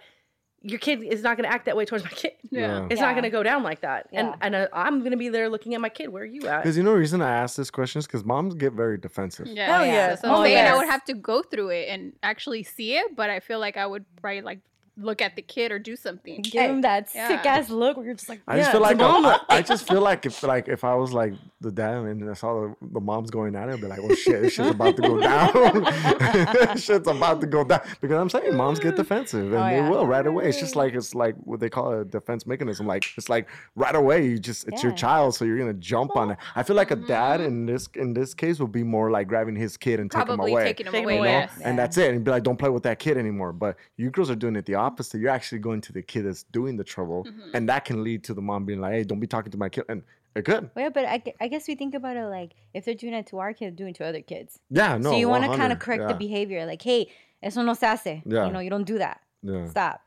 your kid is not going to act that way towards my kid. Yeah. It's Yeah. not going to go down like that. Yeah. And and uh, I'm going to be there looking at my kid. Where are you at? Because you know the reason I ask this question is because moms get very defensive. Yeah, Hell yeah. yes. That's what I'm Oh, saying. I would have to go through it and actually see it, but I feel like I would probably like look at the kid or do something. Give him that Yeah. sick ass look where you're just like, I just feel like it's. I, I just feel like if like if I was like the dad and I saw the, the moms going at it, I'd be like, "Oh shit, this shit's about to go down. shit's about to go down." Because I'm saying moms get defensive and Oh, they will right away. It's just like it's like what they call a defense mechanism. Like it's like right away, you just it's your child, so you're gonna jump on it. I feel like a dad mm-hmm. in this in this case would be more like grabbing his kid and taking him away. taking him Take him away. away. Yes. And that's it. And be like, don't play with that kid anymore. But you girls are doing it the opposite. You're actually going to the kid that's doing the trouble. Mm-hmm. And that can lead to the mom being like, hey, don't be talking to my kid. And it could. Well, yeah, but I, I guess we think about it like if they're doing it to our kids, doing it to other kids. Yeah, no. so you want to kind of correct yeah, the behavior, like, hey, eso no se hace. Yeah. You know, you don't do that. Yeah. Stop.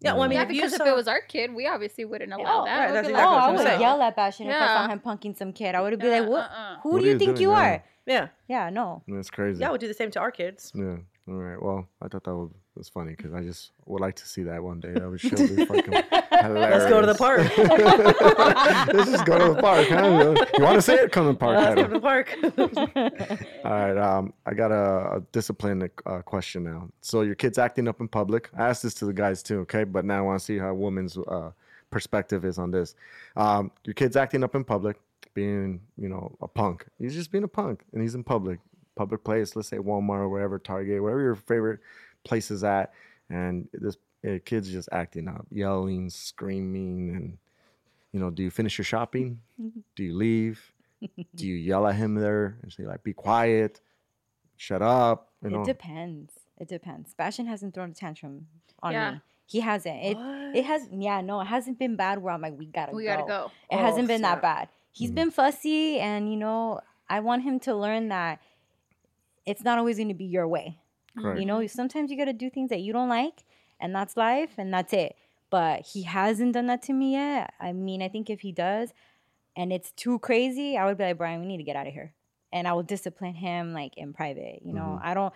yeah, well, I mean, yeah, if you because if it was our kid, we obviously wouldn't allow Oh, that. right, We'd that's be oh, I would saying. yell at Bastion if I saw Yeah. him punking some kid. I would be Yeah, like, what? uh-uh. Who What do you you think doing? you are? yeah, Yeah, no. That's crazy. yeah, I would do the same to our kids. Yeah. All right. Well, I thought that was, funny because I just would like to see that one day. That would show be fucking hilarious. Let's go to the park. Let's just go to the park. Huh? You want to see it? Come to the park. Let's go to the park. All right. Um, I got a, a discipline uh, question now. So your kid's acting up in public. I asked this to the guys too, okay? But now I want to see how a woman's uh, perspective is on this. Um, your kid's acting up in public, being you know a punk. He's just being a punk, and he's in public, public place. Let's say Walmart or wherever, Target, wherever your favorite place is at, and this uh, kid's just acting up, yelling, screaming, and you know, do you finish your shopping? Do you leave? do you yell at him there and say like, "Be quiet"? shut up. You know, It depends. It depends. Bastion hasn't thrown a tantrum on Yeah. me. He hasn't. It it has yeah, no, it hasn't been bad where I'm like, we gotta We go. gotta go. It Oh, hasn't been that snap. bad. He's been fussy and you know, I want him to learn that it's not always gonna be your way. Correct. You know, sometimes you gotta do things that you don't like, and that's life, and that's it. But he hasn't done that to me yet. I mean, I think if he does, and it's too crazy, I would be like, Brian, we need to get out of here. and I will discipline him like in private. You know, Mhm. I don't.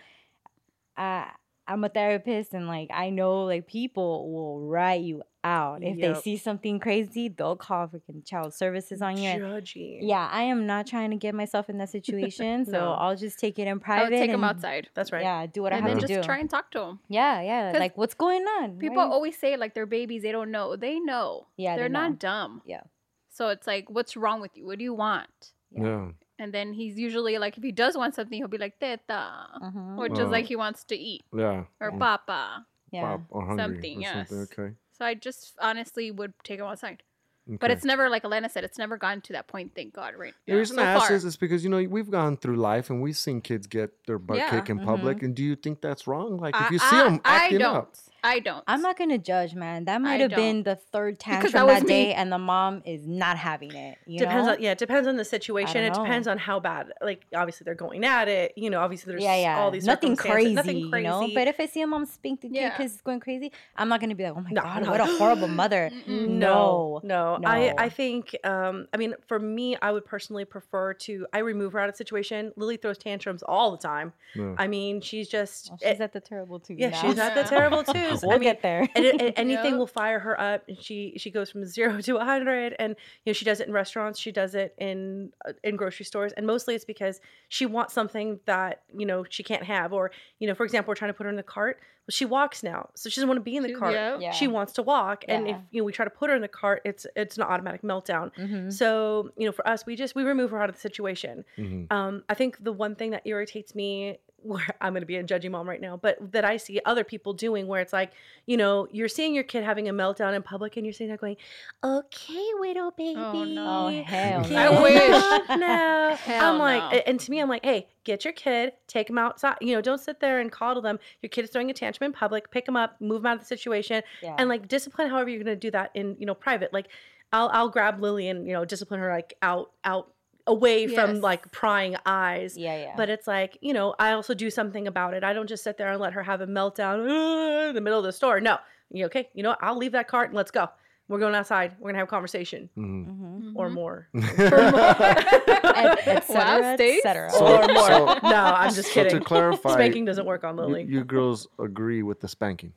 I I'm a therapist, and like I know like people will write you out if Yep. they see something crazy. They'll call freaking child services on you. Judgy. Yeah, I am not trying to get myself in that situation, so I'll just take it in private. I would take him and- outside. That's right. Yeah, do what I and have then to just do. try and talk to him. yeah, yeah. Like, what's going on? People right? always say like they're babies, they don't know. They know. Yeah, they they're know. not dumb. Yeah. So it's like, what's wrong with you? What do you want? Yeah. Yeah. And then he's usually like, if he does want something, he'll be like teta, Mhm. which Wow. is like he wants to eat Yeah. or Yeah. papa. Yeah. Wow, or hungry Something, or yes. something. Okay. So I just honestly would take him outside. okay. But it's never like Elena said, it's never gotten to that point. Thank God, right? The now, reason so I ask far. this is because you know we've gone through life and we've seen kids get their butt Yeah. kicked in public. Mm-hmm. And do you think that's wrong? Like if I- you see I- them I acting don't. up, I don't. I'm not gonna judge, man. That might I have been don't. the third Because tantrum that that, was day, and the mom is not having it. You depends know? on yeah, it depends on the situation. It know. depends on how bad. Like obviously they're going at it. You know, obviously there's yeah, yeah. all these nothing crazy, nothing crazy. you know. But if I see a mom spank the kid Yeah. because it's going crazy, I'm not gonna be like, oh my No, god, no. what a horrible mother. No, No, no, I, I think, um, I mean, for me, I would personally prefer to, I remove her out of the situation. Lily throws tantrums all the time. Yeah. I mean, she's just, Well, she's eh, at the terrible too. yeah, now. she's at the terrible terrible twos. we'll I mean, get there. and, and anything Yep. will fire her up and she she goes from zero to 100 and you know she does it in restaurants she does it in uh, in grocery stores and mostly it's because she wants something that you know she can't have or you know for example we're trying to put her in the cart well she walks now so she doesn't want to be in the She- cart yeah. Yeah. she wants to walk and if you know we try to put her in the cart it's it's an automatic meltdown Mhm. so you know for us we just we remove her out of the situation Mhm. um, I think the one thing that irritates me, where I'm going to be a judgy mom right now, but that I see other people doing, where it's like, you know, you're seeing your kid having a meltdown in public, and you're sitting there going, "Okay, widow oh, baby, no. Oh hell! get I no. wish. up now." Hell I'm like, no. and to me, I'm like, hey, get your kid, take him outside. You know, don't sit there and coddle them. Your kid is throwing a tantrum in public. Pick him up, move him out of the situation, Yeah. and like discipline however you're going to do that in you know private. Like, I'll I'll grab Lily and you know discipline her like out out away from like prying eyes. yeah, yeah. But it's like, you know, I also do something about it. I don't just sit there and let her have a meltdown in the middle of the store. No. You okay? You know what? I'll leave that cart and let's go. We're going outside. We're gonna have a conversation Mhm. Mhm. or more. Et- et Wow, cetera, et cetera. So- or more. so- no, I'm just So kidding. to clarify, Spanking doesn't work on you, Lily. you girls agree with the spanking.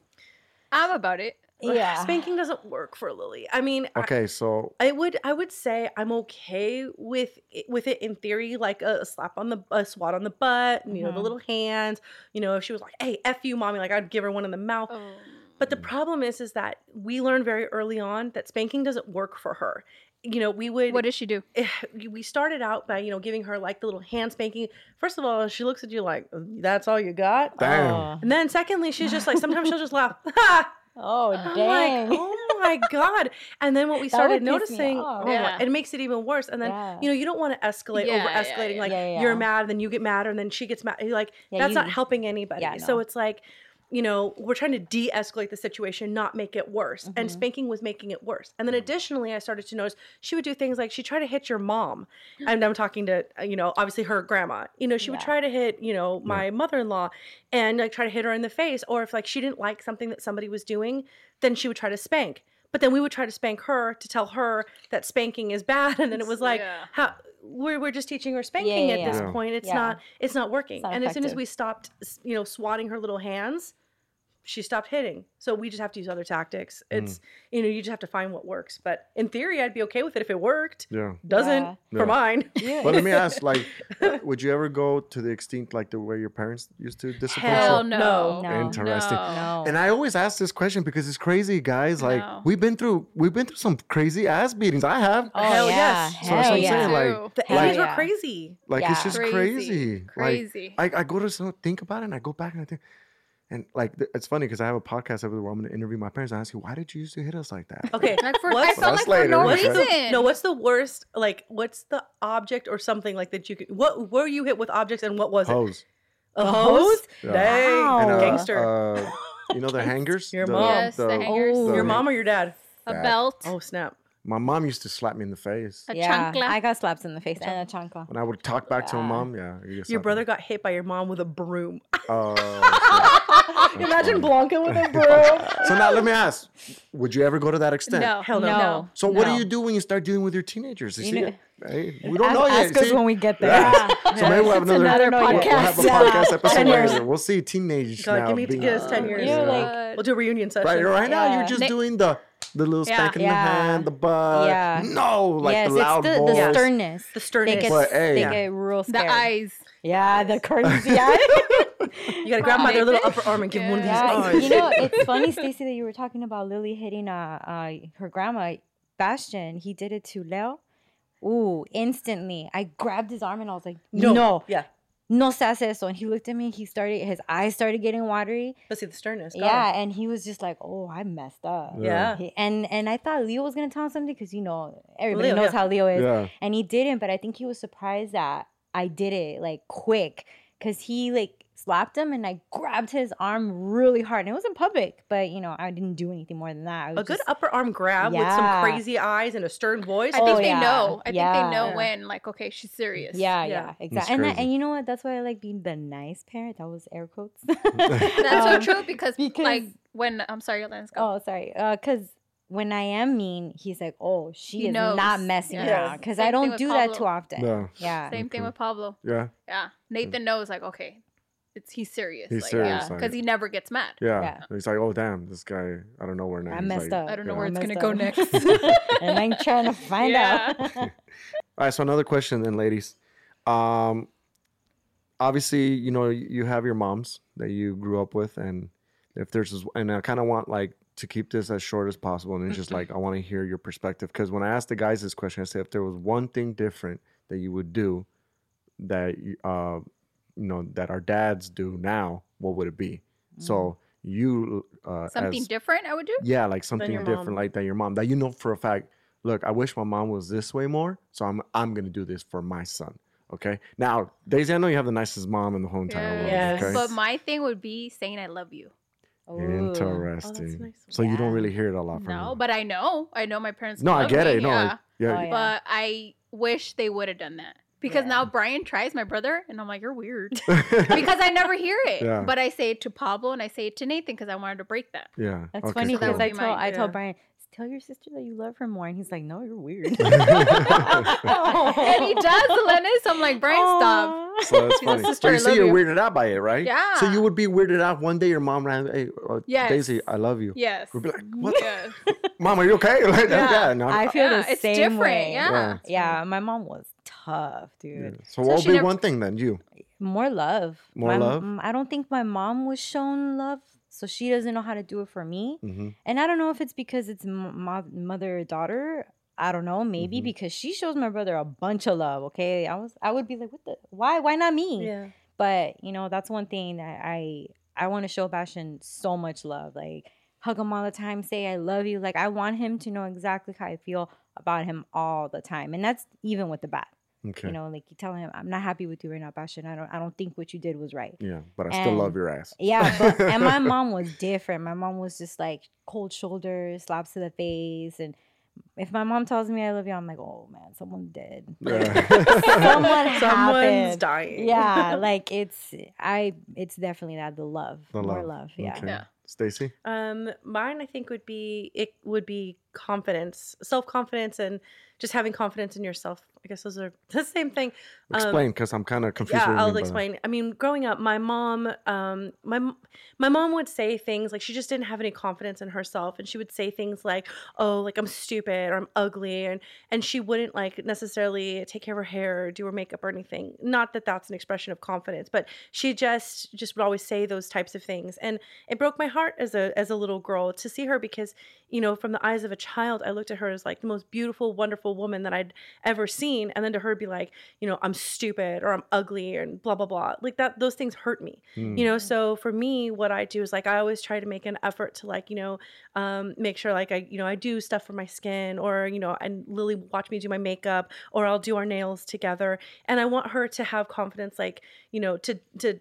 I'm about it. Yeah. Spanking doesn't work for Lily. I mean, I- Okay, so I would I would say I'm okay with it, with it in theory, like a, a slap on the a swat on the butt, and, you know, the Mhm. little hands. You know, if she was like, "Hey, f you, mommy," like I'd give her one in the mouth. Oh. But the problem is, is that we learned very early on that spanking doesn't work for her. You know, we would. What does she do? we started out by you know giving her like the little hand spanking. First of all, she looks at you like, "That's all you got." Damn. Oh, And then secondly, she's just like sometimes she'll just laugh. Ha! oh I'm dang. like, oh my god! And then what we started would piss me noticing, off. oh my- Yeah. it makes it even worse. And then Yeah. you know you don't want to escalate, Yeah, over escalating. yeah. Like Yeah, yeah, you're yeah. mad, then you get mad, and then she gets mad. You're like Yeah, that's you- not helping anybody. Yeah, So it's like. You know, we're trying to de escalate the situation, not make it worse. And Mhm. spanking was making it worse. And then additionally, I started to notice she would do things like she tried to hit your mom. And I'm talking to, uh, you know, obviously her grandma. You know, she would try to hit, you know, my mother in law and like try to hit her in the face. Or if like she didn't like something that somebody was doing, then she would try to spank. But then we would try to spank her to tell her that spanking is bad. And then it was like, Yeah. how we're, we're just teaching her spanking yeah, at this yeah. point. It's Yeah. not it's not working. not and as soon as we stopped, you know, swatting her little hands, she stopped hitting. So we just have to use other tactics. Mm. It's you know, you just have to find what works. But in theory, I'd be okay with it if it worked. yeah. Doesn't Yeah. Yeah. for mine. Yeah. But let me ask, like, would you ever go to the extinct like the way your parents used to discipline? Hell you? no. no. No. Interesting. no. And I always ask this question because it's crazy, guys. Like No. we've been through, we've been through some crazy ass beatings. I have. oh, Hell yeah. yes. So that's Hell what I'm yeah. saying, like- The Hell 80s were crazy. Like it's just Crazy. crazy. Crazy. Like I, I go to some, think about it and I go back and I think, and like th- it's funny because I have a podcast over where I'm going to interview my parents and ask you, why did you used to hit us like that? Okay. Like for, I What's- felt That's like for no later, What's reason. the, no, what's the worst? Like, what's the object or something like that you could? What were you hit with objects and what was it? Hose. A A hose? hose? Yeah. Dang, Wow. And, uh, gangster. uh, you know the hangers? Your The- mom. Yes, the hangers. Oh. Your mom or your dad? a belt, Oh snap! My mom used to slap me in the face. a yeah, chancla. I got slaps in the face and a chancla. When I would talk back to my mom, yeah. you Your brother the- got hit by your mom with a broom. Oh, Imagine Blanca with a broom. So now let me ask: Would you ever go to that extent? No, Hell no. No. So what No. do you do when you start dealing with your teenagers? You You see, know- Hey, we don't ask, know yet. ask us see? when we get there. Yeah. So maybe we'll have It's another, another we'll- We'll have a podcast. podcast episode Ten years. later. We'll see teenagers God, now. give me being- give us ten years. You're like- we'll do a reunion session. right, right now you're just doing the the little Yeah. spank in the hand, the butt. Yeah. No, like yes, the loud it's the, voice. the sternness. The sternness. They get, But, hey. they Yeah. get real the eyes. Yeah, the crazy eyes. You gotta grab them by their little upper arm and give them one of these Yeah, eyes. you know, it's funny, Stacy, that you were talking about Lily hitting uh, uh her grandma, Bastion. He did it to Leo. Ooh, instantly. I grabbed his arm and I was like, no, no, Yeah. No se hace eso. And he looked at me, he started, his eyes started getting watery. Let's see the sternness. God. Yeah, and he was just like, oh, I messed up. Yeah. He- and and I thought Leo was gonna tell him something because you know everybody Leo, knows yeah. how Leo is, Yeah. and he didn't. But I think he was surprised that I did it like quick because he like slapped him and I grabbed his arm really hard. And it was in public, but you know I didn't do anything more than that. I was A good just- upper arm grab with some crazy eyes and a stern voice. I think Oh, they yeah. know. I think they know when, like, okay, she's serious. Yeah, Yeah. yeah, exactly. And, I- and you know what? That's why I like being the nice parent. That was air quotes. That's Um, so true because, because- like, when I'm sorry, let's go. Oh, sorry. Uh, cause when I am mean, he's like, "Oh, she He is not messing Yes. around." Because I don't with do that too often. Yeah. Yeah. Same thing with Pablo. Yeah. Yeah, Nathan knows, like, okay, it's he's serious. He's like, serious, Yeah, like- because he never gets mad. Yeah. Yeah. He's like, oh damn, this guy, I don't know where now. I He's messed like, up. I don't know Yeah. where it's gonna messed go up. next. and I'm trying to find Yeah. out. All right, so another question then, ladies. Um, obviously, you know, you have your moms that you grew up with, and if there's, this- and I kind of want like to keep this as short as possible, and it's just like I want to hear your perspective because when I asked the guys this question, I said if there was one thing different that you would do that you, uh, you know, that our dads do now, what would it be? So you, uh, Something as, different, I would do. yeah, like something different, mom. like that your mom that you know for a fact. Look, I wish my mom was this way more, so I'm I'm gonna do this for my son. Okay. Now, Daisy, I know you have the nicest mom in the whole entire world. Yes. Okay. But my thing would be saying I love you. Ooh. Interesting. nice. So you don't really hear it a lot from No, them. but I know. I know my parents. no, I get me, it. No, yeah. I- yeah. Oh, yeah. But I wish they would have done that. Because Yeah. now Brian tries my brother, and I'm like, you're weird. because I never hear it. Yeah. But I say it to Pablo and I say it to Nathan because I wanted to break that. yeah. That's okay, funny because would I be told mine, I told. Brian, tell your sister that you love her more, and he's like, no, you're weird. and he does, Lennis. I'm like, Brian, stop. So that's She's funny. sister, But you see, you're you. weirded out by it, right? Yeah. So you would be weirded out one day. Your mom ran, hey, uh, Yes. Daisy, I love you. Yes. We'd be like, what? Yes. Mom, are you okay? Like, Yeah. yeah. no, I feel Yeah, the it's same different, way. yeah. Yeah, my mom was tough, yeah. dude. So what would be never- one thing then? You. More love. More My- love? I don't think my mom was shown love, so she doesn't know how to do it for me. hmm And I don't know if it's because it's m- mo- mother daughter. I don't know. Maybe Mhm. because she shows my brother a bunch of love. Okay, I was I would be like, what the? Why? Why not me? Yeah. But you know, that's one thing that I I want to show Bastion so much love. Like hug him all the time, say I love you. Like I want him to know exactly how I feel about him all the time, and that's even with the bat. Okay. You know, like you tell him, I'm not happy with you right now, Bastion. I don't I don't think what you did was right. yeah, but I still love your ass. Yeah, but and my mom was different. My mom was just like cold shoulders, slaps to the face, and if my mom tells me I love you, I'm like, oh man, someone's dead. Yeah. Someone Someone's dying. Yeah, like it's I it's definitely that the love, The more love. love. Yeah. Okay. Yeah. Stacy. Um, mine I think would be it would be confidence, self confidence, and just having confidence in yourself. I guess those are the same thing. Um, Explain, because I'm kind of confused. yeah, I'll mean by that. explain. I mean, growing up, my mom, um, my my mom would say things like she just didn't have any confidence in herself, and she would say things like, "Oh, like I'm stupid or I'm ugly," and and she wouldn't like necessarily take care of her hair or do her makeup or anything. Not that that's an expression of confidence, but she just just would always say those types of things, and it broke my heart as a as a little girl to see her because you know from the eyes of a child, I looked at her as like the most beautiful, wonderful woman that I'd ever seen, and then to her be like, you know, I'm stupid or I'm ugly and blah blah blah. Like that, those things hurt me. Hmm. You know, so for me, what I do is like I always try to make an effort to like you know, um, make sure like I you know I do stuff for my skin or you know, and Lily watch me do my makeup or I'll do our nails together, and I want her to have confidence, like you know, to to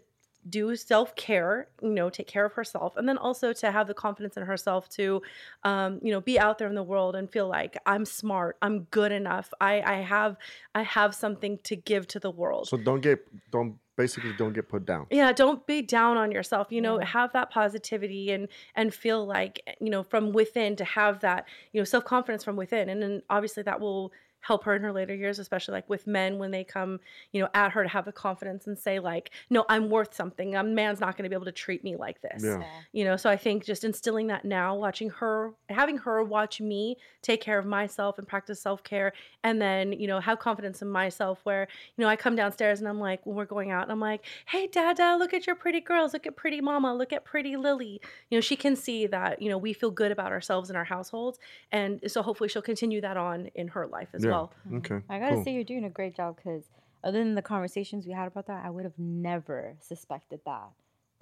do self care, you know, take care of herself, and then also to have the confidence in herself to, um, you know, be out there in the world and feel like I'm smart, I'm good enough, I I have I have something to give to the world. So don't get don't basically don't get put down. yeah don't be down on yourself you know Yeah. have that positivity and and feel like you know from within to have that you know self-confidence from within and then obviously that will help her in her later years especially like with men when they come you know at her to have the confidence and say like no i'm worth something. A man's not going to be able to treat me like this. Yeah. you know so i think just instilling that now watching her having her watch me take care of myself and practice self-care and then you know have confidence in myself where you know i come downstairs and i'm like when we're going out and i'm like hey dada look at your pretty girls. Look at pretty mama. Look at pretty lily. You know she can see that you know we feel good about ourselves in our households and so hopefully she'll continue that on in her life as yeah. well Mm-hmm. Okay. I gotta cool. say you're doing a great job because other than the conversations we had about that, I would have never suspected that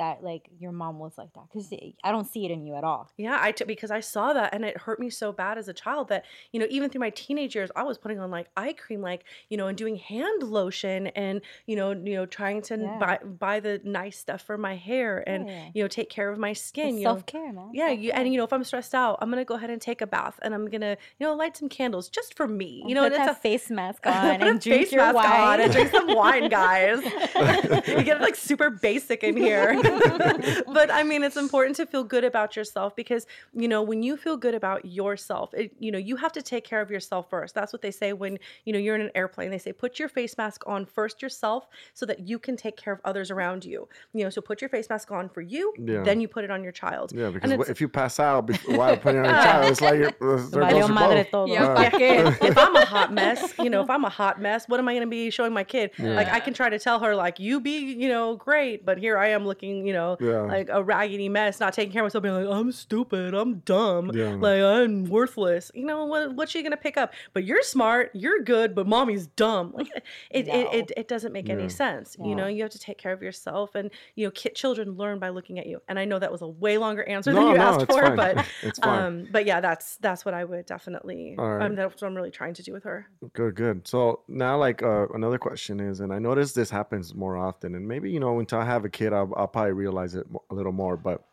that like your mom was like that because I don't see it in you at all. Yeah, I took because I saw that and it hurt me so bad as a child that you know even through my teenage years I was putting on like eye cream like you know and doing hand lotion and you know you know trying to Yeah. buy buy the nice stuff for my hair and Yeah. you know take care of my skin. You Self care, man. yeah, you, and you know if I'm stressed out, I'm gonna go ahead and take a bath and I'm gonna you know light some candles just for me. You know, put and it's a face mask on and drink face your mask wine on and drink some wine, guys. you get like super basic in here. but I mean, it's important to feel good about yourself because you know when you feel good about yourself, it, you know you have to take care of yourself first. That's what they say when you know you're in an airplane. They say put your face mask on first yourself so that you can take care of others around you. You know, so put your face mask on for you, Yeah. then you put it on your child. Yeah, because if you pass out before, while putting it on your child, it's like you're, uh, there goes madre boat. todo. Yeah. Uh, Yeah, if I'm a hot mess, you know, if I'm a hot mess, what am I going to be showing my kid? Like, I can try to tell her, like, you be, you know, great, but here I am looking, you know, Yeah. like a raggedy mess, not taking care of myself, being like, I'm stupid, I'm dumb, Yeah. like, I'm worthless. You know, what, what's she going to pick up? But you're smart, you're good, but mommy's dumb. Like, it, it, it, it doesn't make Yeah. any sense. You know, you have to take care of yourself, and, you know, ki- children learn by looking at you. And I know that was a way longer answer than you no, asked it's for, fine. but, It's fine. um, but yeah, that's, that's what I would definitely, All right. um, that's what I'm really trying to do with her. Good, good. So now, like, uh, another question is, and I notice this happens more often, and maybe you know, until I have a kid, I'll, I'll probably realize it a little more. But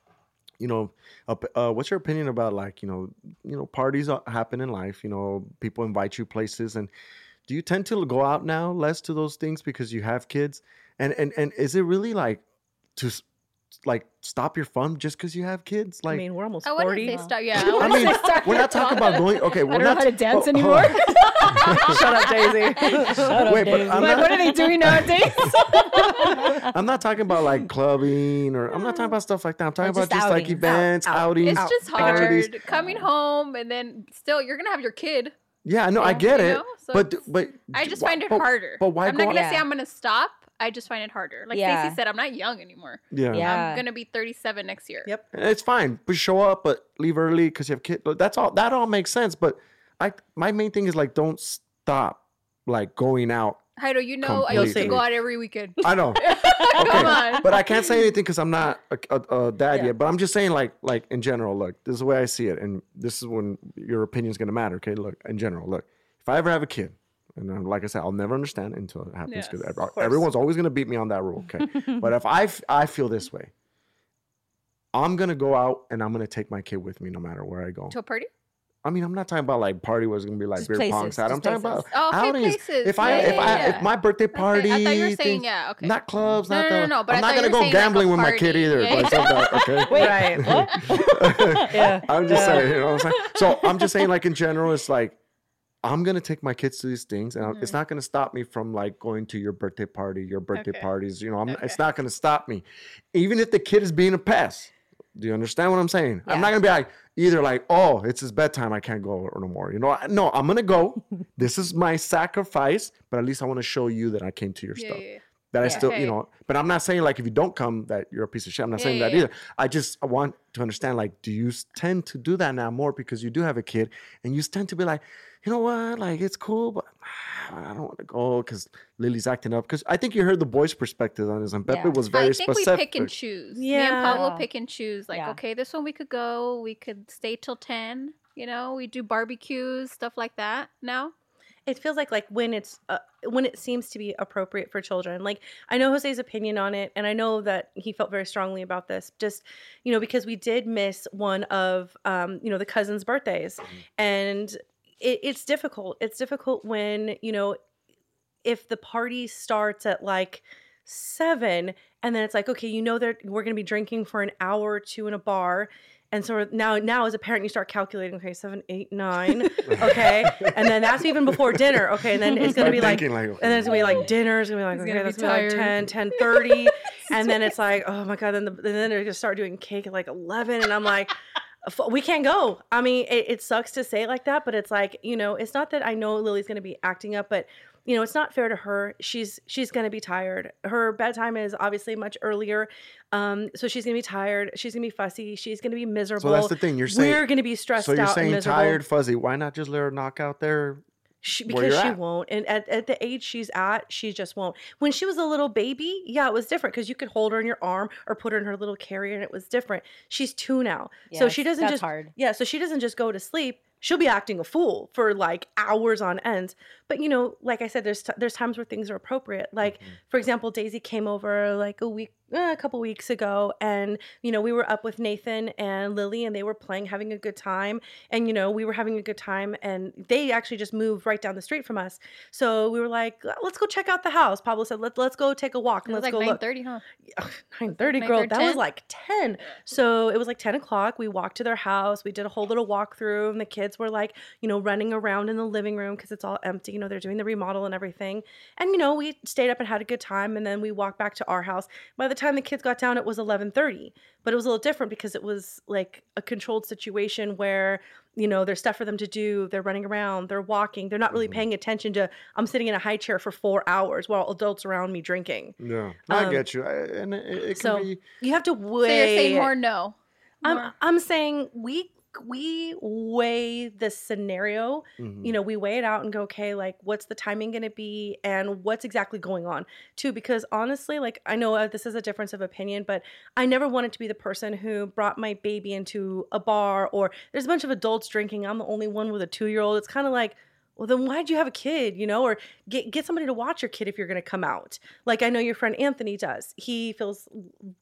you know, uh, what's your opinion about like, you know, you know, parties uh, happen in life. You know, people invite you places, and do you tend to go out now less to those things because you have kids? And and and is it really like to like stop your fun just because you have kids? Like, I mean, we're almost I wouldn't 40. say stop. Yeah, I wouldn't mean, stop we're not talking about going. Okay, we're I don't know how to dance oh, anymore. Shut up, Daisy. Shut up, Wait, but Daisy. I'm like, not- what are they doing nowadays? I'm not talking about like clubbing or I'm not talking about stuff like that. I'm talking Or about just just like events, Out- out. outings. It's just parties. hard coming home and then still you're gonna have your kid. Yeah, no, I get it. know? So but but I just why- find it but- harder. But why I'm go? not gonna say I'm gonna stop. I just find it harder. Like Yeah. Stacey said, I'm not young anymore. yeah. Yeah. I'm gonna be 37 next year. Yep. it's fine. But show up, but leave early because you have kids. That's all. That all makes sense. But I, my main thing is like, don't stop like going out. Heido, you know I used to go out every weekend. I know. Come Okay, on. but I can't say anything because I'm not a, a, a dad Yeah. yet. But I'm just saying, like, like in general, look, this is the way I see it, and this is when your opinion is gonna matter. Okay, look, in general, look, if I ever have a kid, and like I said, I'll never understand until it happens because Yes, everyone's always gonna beat me on that rule. Okay, but if I f- I feel this way, I'm gonna go out and I'm gonna take my kid with me no matter where I go. to a party? I mean, I'm not talking about like party was gonna be like Just beer pong side. I'm just talking about places. Oh, okay, outings. places. If I Yeah, if yeah, I yeah. if my birthday party, Okay, I thought you were saying things- yeah. Okay. not clubs, No, not no, the. no, no, but I'm I not gonna go were saying, like, gambling with my kid either. Yeah, but it's that, okay. Wait, Right. Yeah. I'm just Yeah. saying, you know what I'm saying? So I'm just saying, like in general, it's like I'm gonna take my kids to these things, and I'm- it's mm-hmm. not gonna stop me from like going to your birthday party, your birthday Okay. parties. You know, I'm, it's not gonna stop me, even if the kid is being a pest. Do you understand what I'm saying? I'm not gonna be like either like, oh, it's his bedtime, I can't go no more. You know, no, I'm gonna go. this is my sacrifice, but at least I want to show you that I came to your Yeah, stuff yeah, yeah. I still, Okay. you know, but I'm not saying like if you don't come that you're a piece of shit. I'm not Yeah, saying yeah, that yeah. either. I just want to understand like, do you tend to do that now more because you do have a kid and you tend to be like, you know what, like it's cool, but I don't want to go because Lily's acting up. Because I think you heard the boys' perspective on this, and Pepe Yeah. was very I think specific. we pick and choose. Yeah. Me and Pablo pick and choose. Like, Yeah. okay, this one we could go. We could stay till 10. You know, we do barbecues, stuff like that now. It feels like like when it's uh, when it seems to be appropriate for children. Like i know jose's opinion on it and i know that he felt very strongly about this just you know because we did miss one of um you know the cousins birthdays. And it, it's difficult. It's difficult when you know if the party starts at like seven, and then it's like, okay, you know that we're gonna be drinking for an hour or two in a bar. And so now, now as a parent, you start calculating. Okay, seven, eight, nine. Okay, and then that's even before dinner. Okay, and then it's gonna Start be like, thinking, like, and then it's gonna be like dinner is gonna be like, okay, gonna that's gonna be like tired. 10, 10 30. and then it's like, oh my god, then the, and then they're gonna start doing cake at like eleven, and I'm like. We can't go. I mean, it, it sucks to say it like that, but it's like you know, it's not that I know Lily's going to be acting up, but you know, it's not fair to her. She's she's going to be tired. Her bedtime is obviously much earlier, um, so she's going to be tired. She's going to be fussy. She's going to be miserable. So that's the thing. You're saying we're going to be stressed So you're out and saying miserable tired, fuzzy. Why not just let her knock out there? she, where because you're she at. won't and at, at the age she's at she just won't when she was a little baby yeah it was different because you could hold her in your arm or put her in her little carrier and it was different she's two now so she doesn't that's just hard. yeah so she doesn't just go to sleep she'll be acting a fool for like hours on end but you know like i said there's t- there's times where things are appropriate like Mm-hmm. for example daisy came over like a week a couple weeks ago and you know we were up with nathan and lily and they were playing having a good time and you know we were having a good time and they actually just moved right down the street from us. So we were like let's go check out the house. Pablo said Let, let's go take a walk It and was let's like go nine look thirty, huh? 9.30 girl 9:30, that was like 10 so it was like 10 o'clock we walked to their house we did a whole little walkthrough and the kids were like you know running around in the living room because it's all empty you know they're doing the remodel and everything. And you know we stayed up and had a good time and then we walked back to our house. By the time the kids got down it was 11.30 but it was a little different because it was like a controlled situation where you know there's stuff for them to do they're running around they're walking they're not really Mhm. paying attention to i'm sitting in a high chair for four hours while adults around me drinking Yeah, I Um, get you. I, and it, it can so be. you have to So weigh you're saying more no. I'm I'm saying we we weigh the scenario. mhm. You know, we weigh it out and go, okay, like what's the timing going to be and what's exactly going on too because honestly, like I know uh, this is a difference of opinion, but I never wanted to be the person who brought my baby into a bar or there's a bunch of adults drinking, I'm the only one with a 2-year-old. It's kind of like well then why'd you have a kid you know or get get somebody to watch your kid if you're going to come out like i know your friend anthony does he feels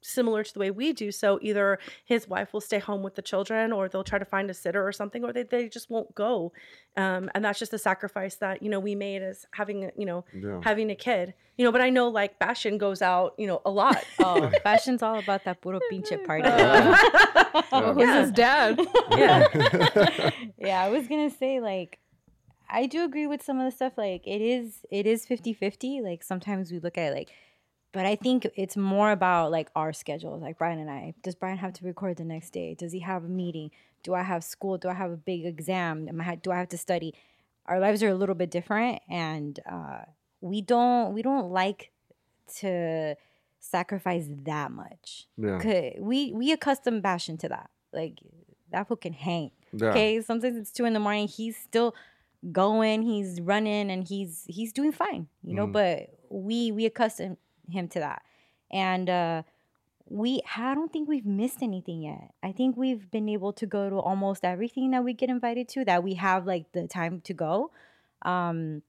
similar to the way we do so either his wife will stay home with the children or they'll try to find a sitter or something or they, they just won't go um, and that's just a sacrifice that you know we made as having a- you know Yeah. having a kid you know but i know like bastion goes out you know a lot Oh, Bastion's all about that puro pinche party. Who's Yeah. his dad? yeah yeah, I was gonna say like I do agree with some of the stuff. Like it is it is 50-50. Like sometimes we look at it like but I think it's more about like our schedules, like Brian and I. Does Brian have to record the next day? Does he have a meeting? Do I have school? Do I have a big exam? Am I, do I have to study? Our lives are a little bit different, and uh, we don't we don't like to sacrifice that much. Yeah. We we accustom Bastion to that. Like that fool can hang. Yeah. Okay, sometimes it's two in the morning. He's still going. He's running, and he's he's doing fine. You know, Mhm. but we we accustom him to that, and uh, we I don't think we've missed anything yet. I think we've been able to go to almost everything that we get invited to. That we have like the time to go. Um,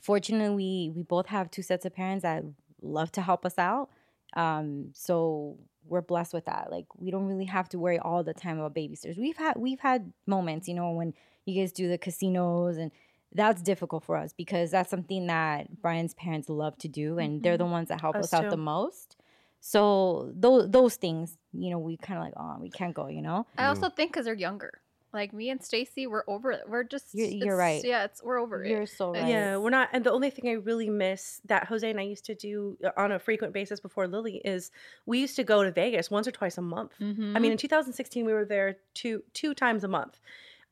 fortunately, we we both have two sets of parents that love to help us out. Um, so we're blessed with that. Like we don't really have to worry all the time about babysitters. We've had we've had moments, you know, when you guys do the casinos and that's difficult for us because that's something that Brian's parents love to do and they're the ones that help Us us, out too. the most. So those those things, you know, we kind of like, oh, we can't go, you know. I also think because they're younger. Like me and Stacy, we're over it. We're just. You're- you're right. Yeah, it's we're over You're it. so Yeah, right. Yeah, we're not. And the only thing I really miss that Jose and I used to do uh, on a frequent basis before Lily is we used to go to Vegas once or twice a month. Mm-hmm. I mean, in 2016, we were there two two times a month,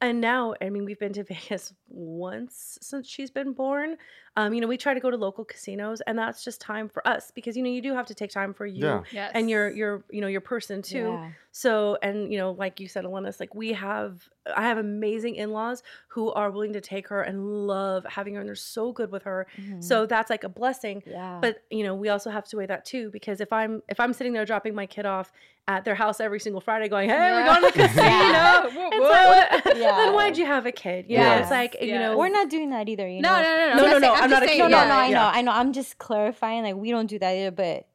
and now, I mean, we've been to Vegas once since she's been born. Um, you know, we try to go to local casinos, and that's just time for us because you know you do have to take time for you Yeah. yes. and your your you know your person too. Yeah. So, and you know, like you said, Alanis, like we have, I have amazing in laws who are willing to take her and love having her, and they're so good with her. Mhm. So that's like a blessing. yeah. But you know, we also have to weigh that too because if I'm if I'm sitting there dropping my kid off at their house every single Friday, going, "Hey, we're going to the casino," Yeah. It's like, Yeah. then why'd you have a kid? You know, Yes. it's like you know, we're not doing that either, you No, know. no, no, no. No, I'm no, not no, I'm not just saying, No, no, Yeah, no. I know, I know. I'm just clarifying. Like we don't do that either, but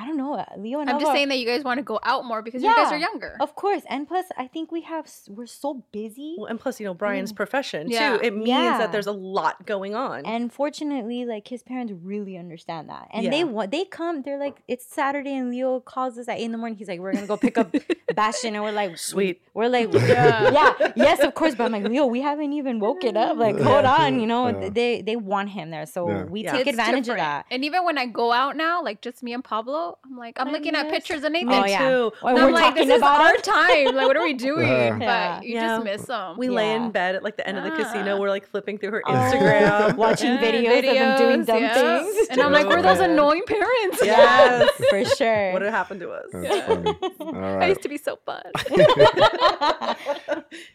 I don't know. uh, Leo and I'm just saying that you guys want to go out more because you guys are younger. Of course, and plus, I think we have we're so busy. Well, and plus, you know, Brian's profession Yeah. too. It means Yeah. that there's a lot going on. And fortunately, like his parents really understand that, and they want they come. They're like, it's Saturday, and Leo calls us at eight in the morning. He's like, we're gonna go pick up Bastion, and we're like, Sweet. We're like, Yeah. yeah, yes, of course. But I'm like, Leo, we haven't even woken up. Like, hold on, you know. Yeah. They they want him there, so Yeah. we Yeah. take It's advantage different. of that. And even when I go out now, like just me and Pablo, I'm like, I'm I looking at pictures of Nathan. Oh, yeah. too. And we're I'm like, talking this is about our it. time. Like, what are we doing? Yeah. Yeah. But you Yeah. just miss them. we lay in bed at like the end of the casino. Ah. We're like flipping through her Oh, Instagram, watching Yeah, videos, of them doing dumb yes. things. And I'm like, we're those annoying parents. Yes. for sure. what had happened to us? That's funny. All I used to be so fun.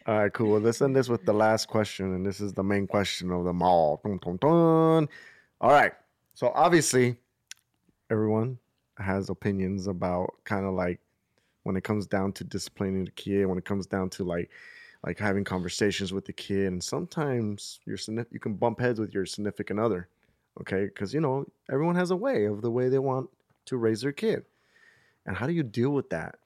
All right, cool. Well, let's end this with the last question, and this is the main question of them all. Dun, dun, dun. All right. So obviously, everyone has opinions about kind of like when it comes down to disciplining the kid, when it comes down to like like having conversations with the kid, and sometimes your signif- you can bump heads with your significant other, okay? Because you know everyone has a way of the way they want to raise their kid, and how do you deal with that?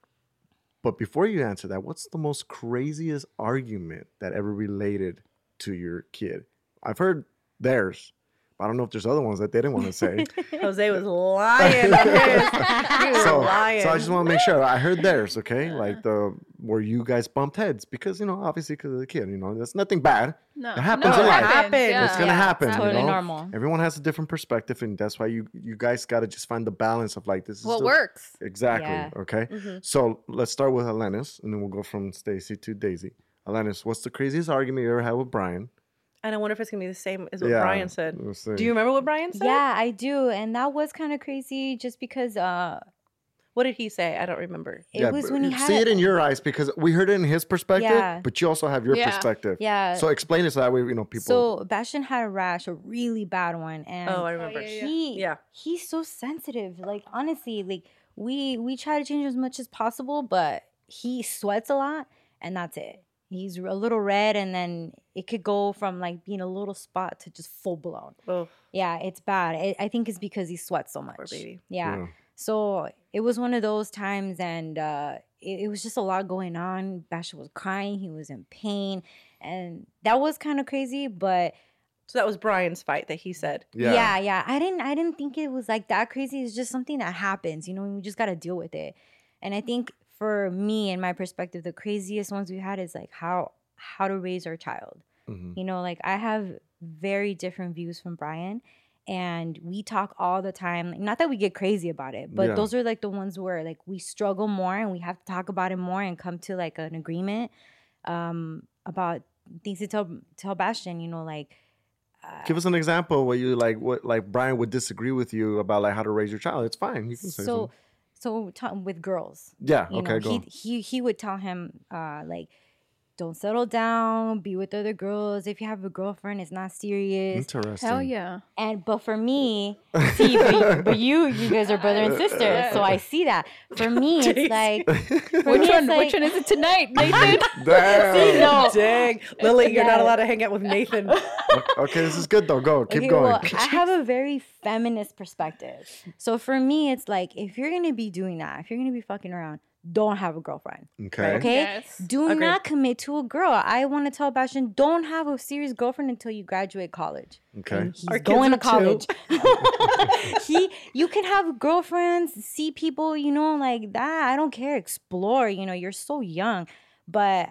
But before you answer that, what's the most craziest argument that ever related to your kid? I've heard theirs, I don't know if there's other ones that they didn't want to say. Jose was lying. He was so, lying. so I just want to make sure I heard theirs, okay? Like the where you guys bumped heads because you know obviously because of the kid, you know that's nothing bad. No, It happens no, in it life. happens, It's yeah. it's gonna Yeah, happen. it's you totally know? normal. Everyone has a different perspective, and that's why you you guys got to just find the balance of like this is What the- works? Exactly. Yeah. Okay. Mhm. So let's start with Alanis, and then we'll go from Stacy to Daisy. Alanis, what's the craziest argument you ever had with Brian? And I wonder if it's gonna be the same as what Yeah, Brian said. we'll see. Do you remember what Brian said? Yeah, I do, and that was kind of crazy, just because uh, What did he say? I don't remember. it Yeah, was when he you had see it in your eyes because we heard it in his perspective, Yeah. but you also have your Yeah. perspective. yeah. So explain it so that way you know people. So Bastion had a rash, a really bad one, and Oh, I remember. yeah, yeah. he Yeah. he's so sensitive. Like honestly, like we we try to change as much as possible, but he sweats a lot, and that's it. He's a little red, and then it could go from like being a little spot to just full blown. Oh, Yeah, it's bad. I, I think it's because he sweats so much. baby. Yeah. Yeah. So it was one of those times, and uh, it, it was just a lot going on. Basha was crying, he was in pain, and that was kind of crazy. But so that was Brian's fight that he said. yeah. yeah. yeah, I didn't, I didn't think it was like that crazy. It's just something that happens, you know. and We just got to deal with it. And I think for me and my perspective, the craziest ones we had is like how how to raise our child. Mhm. You know, like I have very different views from Brian, and we talk all the time. Not that we get crazy about it, but Yeah. those are like the ones where like we struggle more and we have to talk about it more and come to like an agreement um, about things to tell tell Bastion. You know, like uh, Give us an example where you like what like Brian would disagree with you about like how to raise your child. It's fine. You can say so something. So with girls. Yeah. You Okay. know, go. he he he would tell him uh like don't settle down, be with other girls. If you have a girlfriend, it's not serious. Interesting. Hell yeah. And but for me, see, but, you- but you you guys are brother and sister, so I see that. For me, Jeez. it's like for Which me, one? like, which one is it tonight, Nathan? Damn. See, no. Dang, Lily, you're not allowed to hang out with Nathan. Okay, this is good though. Go. Keep Okay, going. well, I have a very feminist perspective. So for me, it's like if you're gonna be doing that, if you're gonna be fucking around, don't have a girlfriend. okay. Okay. Yes. Do Agreed. not commit to a girl. I want to tell Bastion, don't have a serious girlfriend until you graduate college. Okay. And he's Our going to college. he, you can have girlfriends, see people, you know, like that. I don't care. Explore. You know, you're so young, but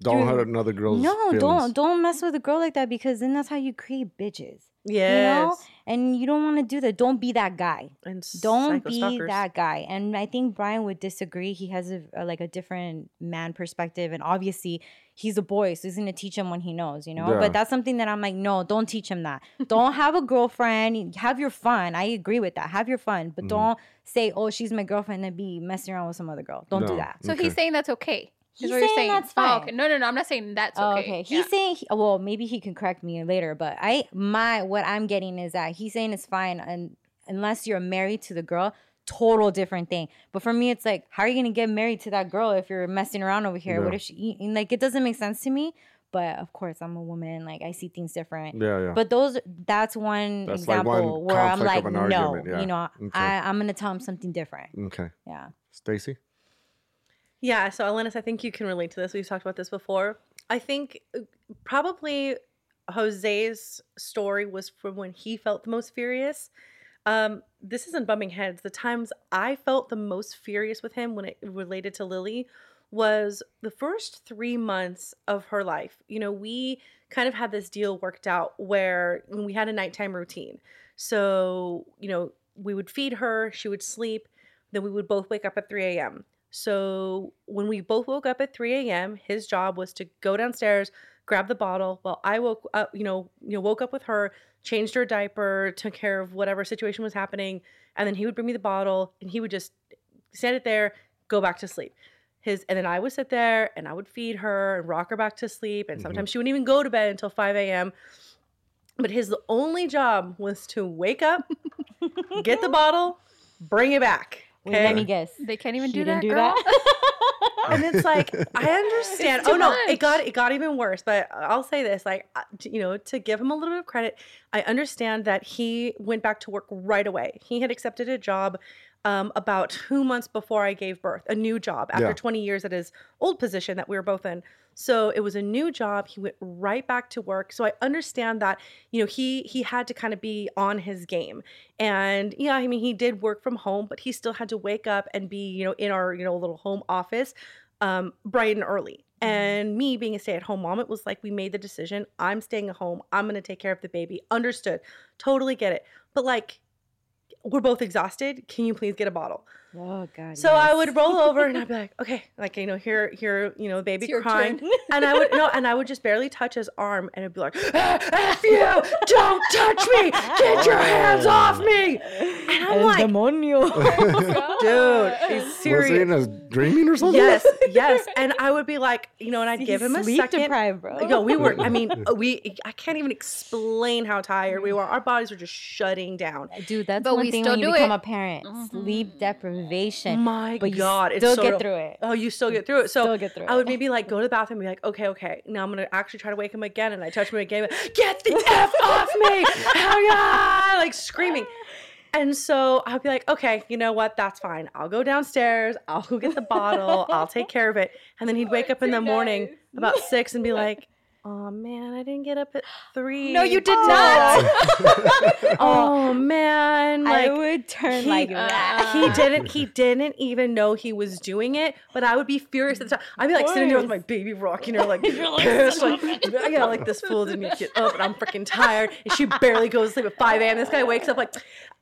Don't through- hurt another girl's no, feelings. don't don't mess with a girl like that because then that's how you create bitches. Yes. And you don't want to do that. Don't be that guy. And Don't be stalkers. that guy. And I think Brian would disagree. He has a, a- like a different man perspective, and obviously he's a boy, so he's gonna teach him when he knows, you know. Yeah. But that's something that I'm like, no, don't teach him that. don't have a girlfriend. Have your fun. I agree with that. Have your fun, but Mhm. don't say, oh, she's my girlfriend, and be messing around with some other girl. Don't do that. So Okay. he's saying that's okay. Is He's what you're saying that's Oh, fine. okay. No, no, no. I'm not saying that's Oh, okay. okay. Yeah. He's saying, he- well, maybe he can correct me later, but I my what I'm getting is that he's saying it's fine, and unless you're married to the girl, total different thing. But for me, it's like, how are you gonna get married to that girl if you're messing around over here? What if she and, like it doesn't make sense to me? but of course I'm a woman. Like I see things different. Yeah, yeah. But those, that's one That's like one example where I'm like, no, yeah. you know, Okay. I, I'm gonna tell him something different. okay. Yeah. Stacy? Yeah, so Alanis, I think you can relate to this. We've talked about this before. I think uh, probably Jose's story was from when he felt the most furious. Um, this isn't bumping heads. The times I felt the most furious with him when it related to Lily was the first three months of her life. You know, we kind of had this deal worked out where we had a nighttime routine. So, you know, we would feed her, she would sleep, then we would both wake up at 3 a.m. So when we both woke up at 3 a.m., his job was to go downstairs, grab the bottle. While I woke up, you know, you know, woke up with her, changed her diaper, took care of whatever situation was happening, and then he would bring me the bottle, and he would just set it there, go back to sleep. His and then I would sit there and I would feed her and rock her back to sleep, and mm-hmm. sometimes she wouldn't even go to bed until 5 a.m. But his only job was to wake up, get the bottle, bring it back. Wait, let me guess. They can't even She do didn't that. do girl. that. and it's like I understand. Oh too no, it got it got even worse. But I'll say this, like uh, you know, to give him a little bit of credit, I understand that he went back to work right away. He had accepted a job um, about two months before I gave birth, a new job after Yeah. 20 years at his old position that we were both in. So it was a new job. He went right back to work. So I understand that you know he he had to kind of be on his game. And yeah, I mean he did work from home, but he still had to wake up and be you know in our you know little home office um, bright and early. And me being a stay at home mom, it was like we made the decision. I'm staying at home. I'm going to take care of the baby. Understood. Totally get it. But like, we're both exhausted. Can you please get a bottle? Oh God. So I would roll over and I'd be like, okay, like you know, here, here, you know, baby It's your crying, turn. and I would no, and I would just barely touch his arm, and it'd be like, "Ah, F you, don't touch me, get your hands off me, and I'm El like, demonio. dude, he's Was he serious. in a dreaming or something? Yes, yes. And I would be like, you know, and I'd give him a Sleep second. deprived, bro. No, we were. I mean, we. I can't even explain how tired we were. Our bodies were just shutting down. Dude, that's But one we thing still when you become it. a parent. Sleep Mhm. Deprivation. My but you God, it's still so get through it. Oh, you still get through it. So Still get through I would maybe like go to the bathroom and be like, okay, okay, now I'm gonna actually try to wake him again, and I touch him again. Get the f off me! Hell yeah! Like screaming. And so I'd be like, okay, you know what? That's fine. I'll go downstairs. I'll go get the bottle. I'll take care of it. And then he'd wake up in the morning about six and be like, oh man, I didn't get up at three. No, you did Oh. not. Oh man, I would turn he- like that. he didn't he didn't even know he was doing it but i would be furious at the time i'd be like sitting there with my baby rocking her like pissed like yeah like this fool didn't get up and i'm freaking tired and she barely goes to sleep at 5 a.m this guy wakes up like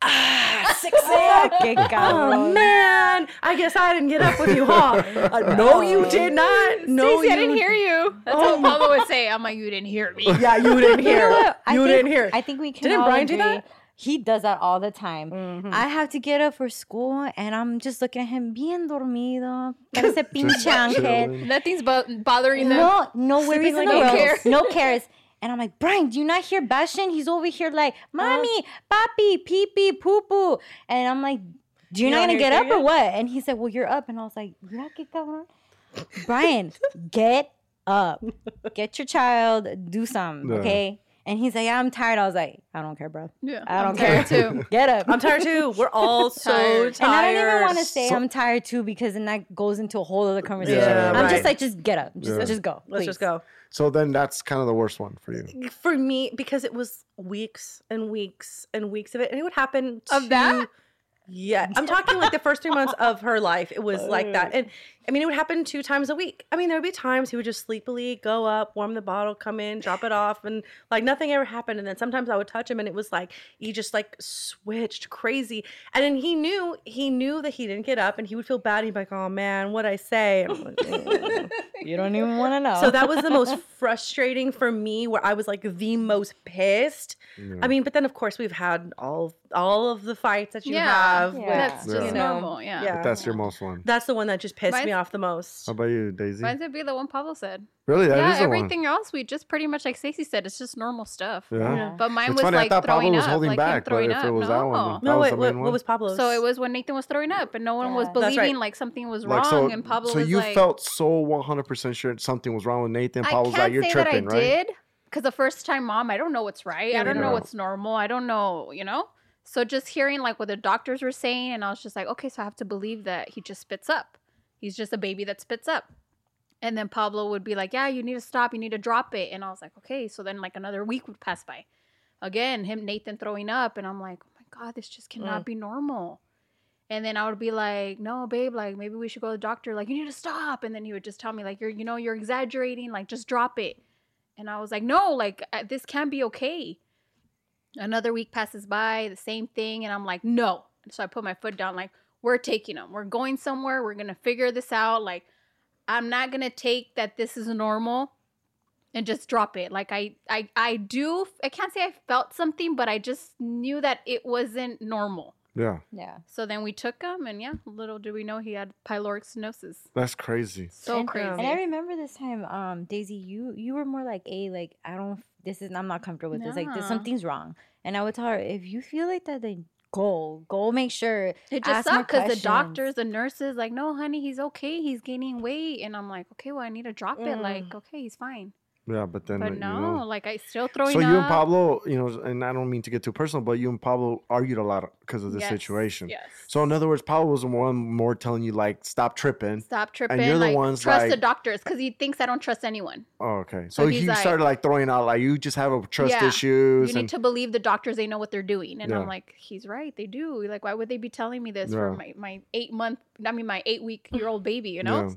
ah 6 a.m Oh man, I guess I didn't get up with you, huh? Uh, no, you did not. No, Stacey, I you didn't hear you. That's Oh. what Paula would say. I'm like, you didn't hear me. Yeah, you didn't You know hear. what? You think- didn't hear. I think we can Didn't all Brian do that? He does that all the time. Mhm. I have to get up for school and I'm just looking at him bien dormido. Parece pinche ángel. Nothing's bo- bothering them. No, no Sleeping worries in like the no world. care. No cares. And I'm like, Brian, do you not hear Bashan? He's over here like, mommy, papi, pee pee, poo poo. And I'm like, do you You not gonna get up or what? And he said, well, you're up. And I was like, "Mira qué cabrón." Brian, get up. Get your child, do something, Yeah. okay? And he's like, yeah, I'm tired. I was like, I don't care, bro. Yeah, I don't I'm care. tired too. Get up. I'm tired too. We're all so Tired. tired. And I don't even want to say So- I'm tired too because then that goes into a whole other conversation. Yeah, I'm right. just like, just get up. Just, Yeah. just go. Let's just go. So then that's kind of the worst one for you. for me because it was weeks and weeks and weeks of it and it would happen to- Of that? to- yeah i'm talking like the first three months of her life it was like that and i mean it would happen two times a week i mean there would be times he would just sleepily go up warm the bottle come in drop it off and like nothing ever happened and then sometimes i would touch him and it was like he just like switched crazy and then he knew he knew that he didn't get up and he would feel bad he'd be like oh man what'd i say like, "Eh." You don't even want to know. So that was the most frustrating for me where I was like the most pissed. I mean, but then of course we've had all all of the fights that you Yeah. have. Yeah. with, That's just you know, normal. Yeah. yeah. But that's your most one. That's the one that just pissed Mine's me off the most. How about you, Daisy? Mine's gonna be the one Pablo said. Really? That is yeah, the everything else we just pretty much like Stacey said, it's just normal stuff. Yeah. Yeah. But mine It's was funny. I like thought Pablo throwing was up, holding like back, him but throwing if up. it was that one, no. That no, wait, what, what was Pablo's? So it was when Nathan was throwing up, and no one was Yeah. That's right. believing like something was wrong, Like, so, and Pablo so was you like, felt so 100% sure something was wrong with Nathan. I Pablo's can't like, you're tripping, that I right? did because the first time mom, I don't know what's right. I don't don't know know. what's normal. I don't know, you know. So just hearing like what the doctors were saying, and I was just like, okay, so I have to believe that he just spits up. He's just a baby that spits up. And then Pablo would be like, yeah, you need to stop. You need to drop it. And I was like, okay. So then like another week would pass by. Again, him Nathan throwing up, and I'm like, oh my god, this just cannot Mm. be normal. And then I would be like, no, babe, like maybe we should go to the doctor. Like, you need to stop. And then he would just tell me, like, you're, you know, you're exaggerating. Like, just drop it. And I was like, no, like, uh, this can't be okay. Another week passes by, the same thing. And I'm like, no. So I put my foot down, like, we're taking them. We're going somewhere. We're going to figure this out. Like, I'm not going to take that this is normal and just drop it. Like, I, I, I do, I can't say I felt something, but I just knew that it wasn't normal. Yeah, Yeah. So then we took him, and yeah, little do we know he had pyloric stenosis. that's crazy. So And- crazy. And I remember this time, um, Daisy, you you were more like, "A, like I don't. This is I'm not comfortable with this. Like, this something's wrong." And I would tell her, if you feel like that, then go, go, make sure. it just sucked because the doctors, the nurses, like, no, honey, he's okay. He's gaining weight, and I'm like, okay, well, I need to drop it. Like, mm. okay, he's fine. Yeah, but then, But no, you know. like I still throwing So up. you and Pablo, you know, and I don't mean to get too personal, but you and Pablo argued a lot because of the Yes, situation. Yes. So in other words, Pablo was the one more telling you like, stop tripping. Stop tripping. And you're the like, ones, trust the doctors because he thinks I don't trust anyone. Oh, okay. So So, he like- started like throwing out like you just have a trust Yeah, issues You need and to believe the doctors. They know what they're doing. And Yeah. I'm like, he's right. They do. Like, why would they be telling me this for my, my eight month, I mean, my eight week year old baby, you know?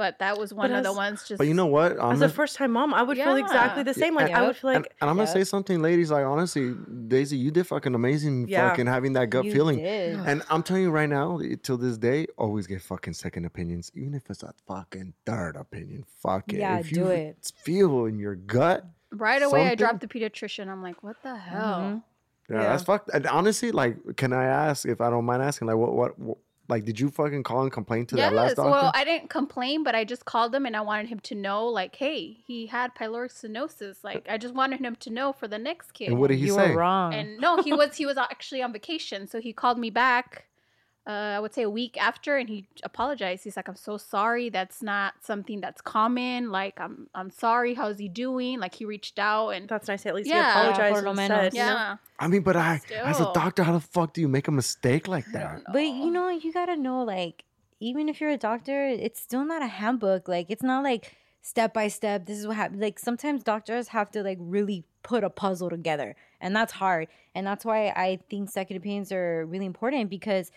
Yeah. But that was one But of the ones just. But you know what? As I'm a first time mom, I would feel exactly the same. Like I would feel like and I'm gonna Yep. say something, ladies. Like honestly, Daisy, you did fucking amazing. Yeah. Fucking having that gut You feeling. did. And I'm telling you right now, till this day, always get fucking second opinions, even if it's a fucking third opinion. Fuck it. Yeah, if do you it. Feel in your gut. Right away, I dropped the pediatrician. I'm like, what the hell? Mhm. Yeah, Yeah. that's fucked. And honestly, like, can I ask if I don't mind asking, like, what, what, what like, did you fucking call and complain to that last Yes. doctor? Well, I didn't complain, but I just called him and I wanted him to know, like, hey, he had pyloric stenosis. Like, I just wanted him to know for the next kid. and what did he you say? were wrong. And no, he was he was actually on vacation, so he called me back. Uh, I would say a week after, and he apologized. He's like, "I'm so sorry. That's not something that's common. Like, I'm I'm sorry. How's he doing? Like, he reached out and that's nice. At least Yeah. he apologized por lo and menos. said, yeah, I mean, but I, as a doctor, how the fuck do you make a mistake like that? But you know, you gotta know, like, even if you're a doctor, it's still not a handbook. Like, it's not like step by step. This is what happened. Like, sometimes doctors have to like really put a puzzle together, and that's hard. And that's why I think second opinions are really important because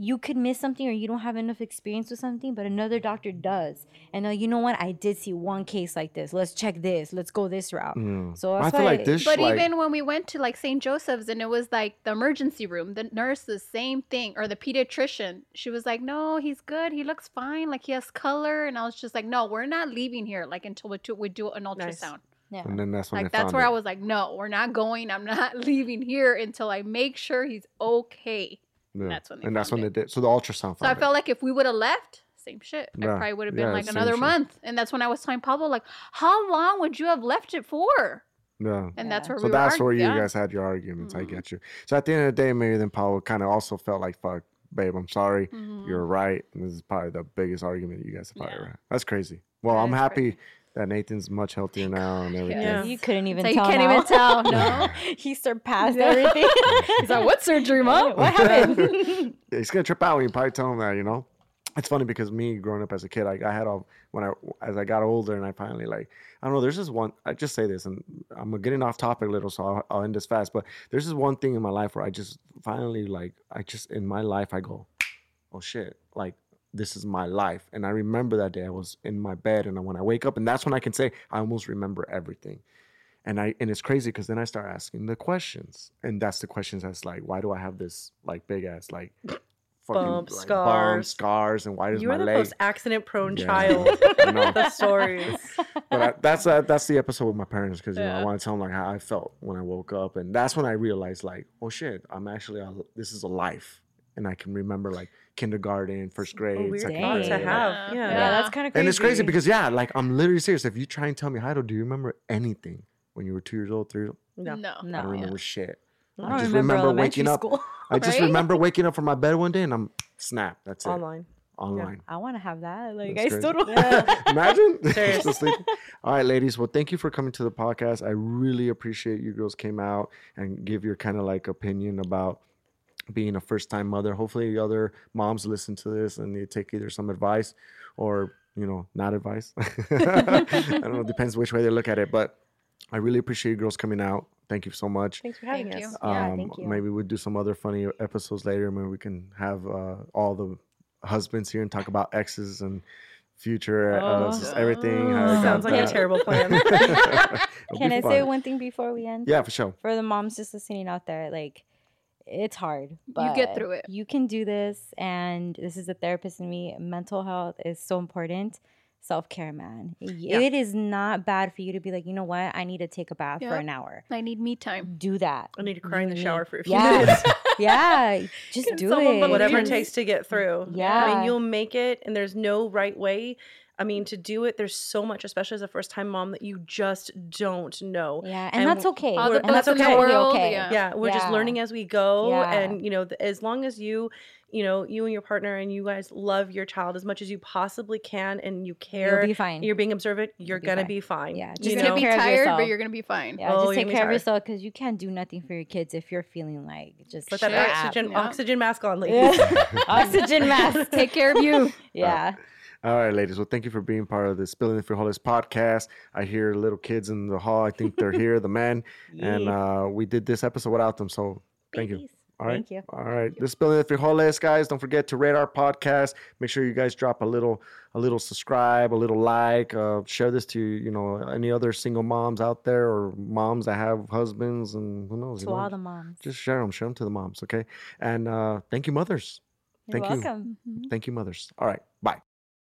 you could miss something or you don't have enough experience with something, but another doctor does. And uh, you know what? I did see one case like this. Let's check this. Let's go this route. Mm. So I that's feel like why- this, But like, even when we went to like St. Joseph's and it was like the emergency room, the nurse, the same thing, or the pediatrician, she was like, "No, he's good. He looks fine. Like he has color." And I was just like, "No, we're not leaving here. Like until we do, we do an Nice. ultrasound." Yeah. and then that's when Like that's where it. I was like, "No, we're not going. I'm not leaving here until I make sure he's okay." Yeah. that's when they and that's when found they did. So the ultrasound. So I felt it. flike if we would have left, same shit. I probably would have been Yeah, like another shit. month. And that's when I was telling Pablo, like, how long would you have left it for? Yeah. And that's Yeah. where So we that's were. where you yeah. guys had your arguments. I Mhm. get you. So at the end of the day, maybe then Pablo kind of also felt like, "Fuck, babe, I'm sorry. Mhm. You're right." And this is probably the biggest argument you guys have probably Yeah. ever had. That's crazy. Well, That I'm happy crazy. That Nathan's much healthier now and everything. Yeah. You couldn't even So you can't now. even tell, no? he surpassed Yeah. everything. He's like, what surgery, mom? What happened? Yeah, he's gonna trip out when you probably tell him that. You know, it's funny because me growing up as a kid, like I had all when I as I got older and I finally like I don't know. There's this one. I just say this, and I'm getting off topic a little, so I'll, I'll end this fast. But there's this one thing in my life where I just finally like I just in my life I go, oh shit, like this is my life. And I remember that day I was in my bed, and when I wake up, and that's when I can say I almost remember everything. And I and it's crazy because then I start asking the questions, and that's the questions that's like, why do I have this like big ass like fucking Bump, like, scars. bumps, scars, and why does You my are the leg? most accident prone Yeah. child. The stories. but I, that's uh, that's the episode with my parents because you know I want to tell them like how I felt when I woke up, and that's when I realized like, oh shit, I'm actually a, this is a life, and I can remember like kindergarten, first grade, A weird second thought to grade. have. Yeah. Yeah. Yeah, that's kind of crazy. And it's crazy because yeah, like I'm literally serious. If you try and tell me, Heido, do you remember anything when you were two years old, three years old? No. No. No. I don't Yeah. remember shit. I I just remember, remember waking up. school. I just Right? remember waking up from my bed one day and I'm snap. That's it. Online. Online. I want to have that. Like That's I still don't. Imagine. Serious. Still sleeping. All right, ladies. Well, thank you for coming to the podcast. I really appreciate you girls came out and give your kind of like opinion about being a first time mother. Hopefully, the other moms listen to this and they take either some advice or you know not advice. I don't know. Depends which way they look at it, but I really appreciate you girls coming out. Thank you so much. Thanks for having Thank us. you. Yeah, Um, thank you. Maybe we'll do some other funny episodes later. Maybe we can have uh, all the husbands here and talk about exes and future, uh, Oh. everything. how it got Sounds like a terrible plan. Can be I say one thing before we end? Yeah, for sure. For the moms just listening out there, like it's hard, but you get through it. You can do this, and this is a therapist in me. Mental health is so important. Self care, man. Y- It is not bad for you to be like, you know what? I need to take a bath for an hour. I need me time. Do that. I need to cry in the You shower need- for a few yeah. minutes. yeah, just Can do it. believe Whatever it takes to get through. I Yeah. mean, you'll make it, and there's no right way. I mean, to do it, there's so much, especially as a first time mom, that you just don't know. Yeah, and, And that's okay. All the and that's okay. the world. Okay. Yeah. Yeah, we're just learning as we go. Yeah. And, you know, th- as long as you, you know, you and your partner and you guys love your child as much as you possibly can and you care, You'll be fine. you're being observant, you're be going to fine. be fine. Yeah, You're just you gonna know? be tired, but you're gonna be fine. Yeah, Oh, just take gonna care of yourself because you can't do nothing for your kids if you're feeling like just Put that oxygen Yeah. oxygen mask on, ladies. Yeah. oxygen mask. Take care of you. Yeah. All right, ladies. Well, thank you for being part of the Spilling the Frijoles podcast. I hear little kids in the hall. I think they're here, the men. And uh, we did this episode without them. So thank you. All right. Thank you. All right. This is Spilling the Frijoles, guys. Don't forget to rate our podcast. Make sure you guys drop a little, a little subscribe, a little like. Uh, share this to you know any other single moms out there or moms that have husbands and who knows. To you know, all the moms. just share them. Share them to the moms. Okay. And uh, thank you, mothers. You're thank you. welcome. Thank you, mothers. All right.